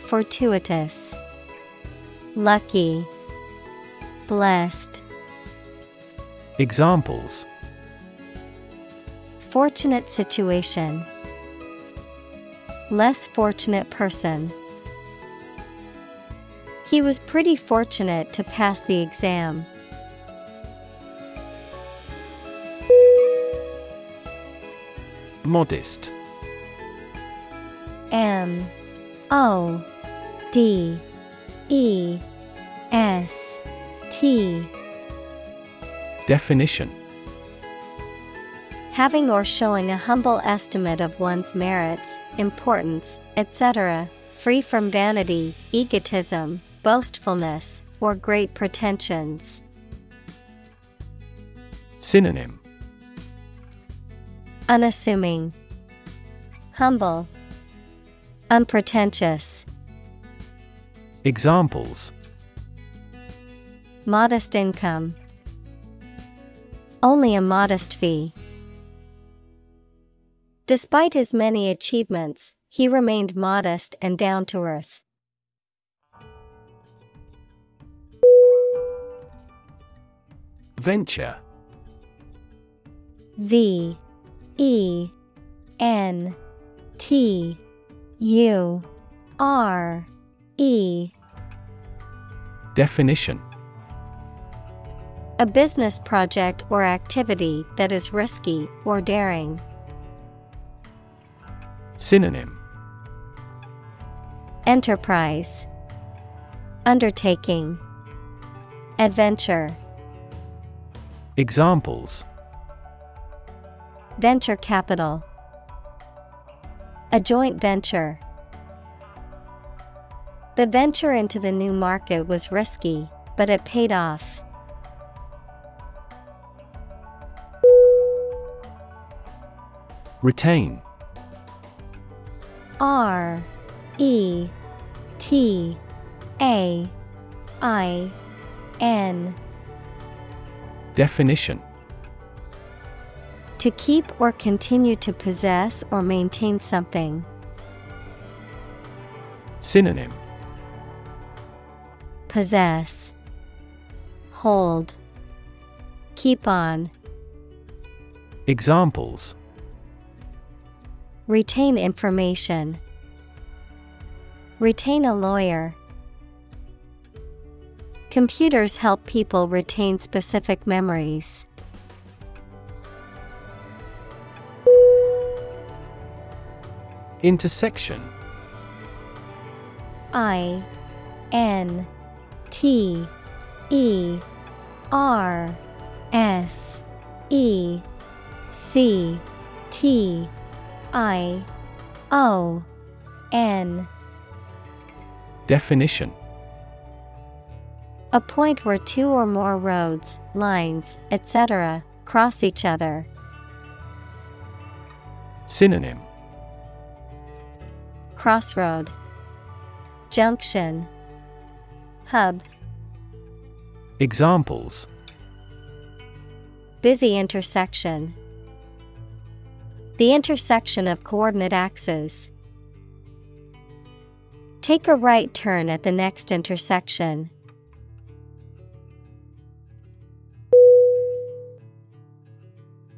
Fortuitous, Lucky, Blessed. Examples Fortunate situation. Less fortunate person. He was pretty fortunate to pass the exam. Modest M O D E S T Definition Having or showing a humble estimate of one's merits, importance, etc., free from vanity, egotism, boastfulness, or great pretensions. Synonym Unassuming, Humble, Unpretentious. Examples Modest income. Only a modest fee. Despite his many achievements, he remained modest and down to earth. Venture. V E N T U R E. Definition. A business project or activity that is risky or daring. Synonym. Enterprise. Undertaking. Adventure Examples Venture capital A joint venture. The venture into the new market was risky, but it paid off. Retain R E T A I N Definition To keep or continue to possess or maintain something. Synonym Possess Hold Keep on Examples Retain information. Retain a lawyer. Computers help people retain specific memories. Intersection. I N T E R S E C T I O N. Definition A point where two or more roads, lines, etc., cross each other. Synonym Crossroad Junction Hub Examples Busy intersection. The intersection of coordinate axes. Take a right turn at the next intersection.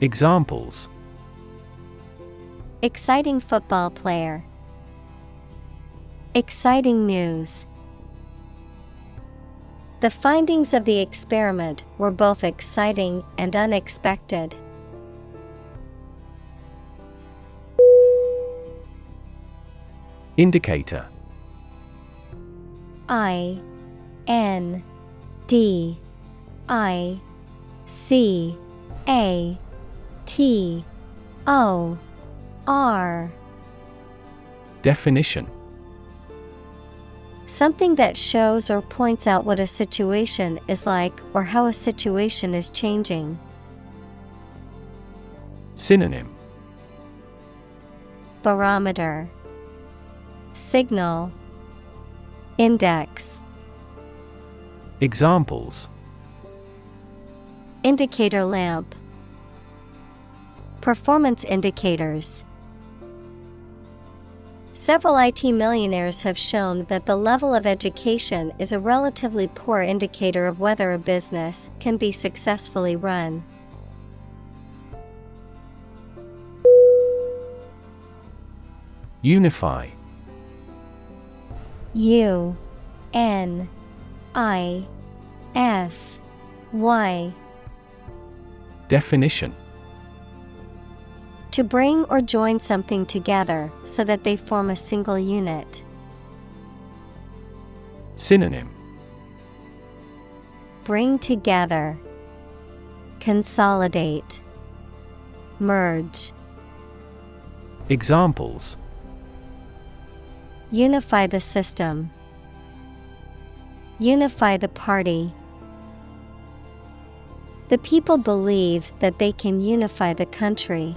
Examples Exciting football player. Exciting news. The findings of the experiment were both exciting and unexpected. Indicator I N D I C A T O R. Definition. Something that shows or points out what a situation is like or how a situation is changing. Synonym. Barometer. Signal. Index. Examples. Indicator lamp Performance indicators. Several IT millionaires have shown that the level of education is a relatively poor indicator of whether a business can be successfully run. Unify. U N I F Y. Definition To bring or join something together so that they form a single unit. Synonym Bring together, Consolidate, Merge. Examples Unify the system. Unify the party. The people believe that they can unify the country.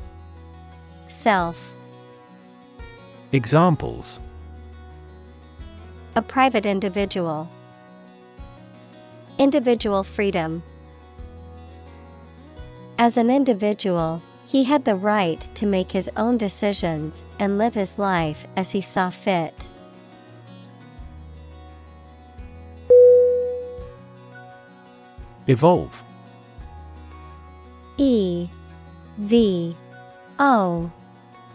Self Examples A private individual. Individual freedom. As an individual, he had the right to make his own decisions and live his life as he saw fit. Evolve E V O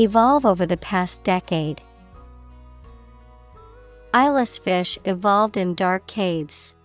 Evolve over the past decade. Eyeless fish evolved in dark caves.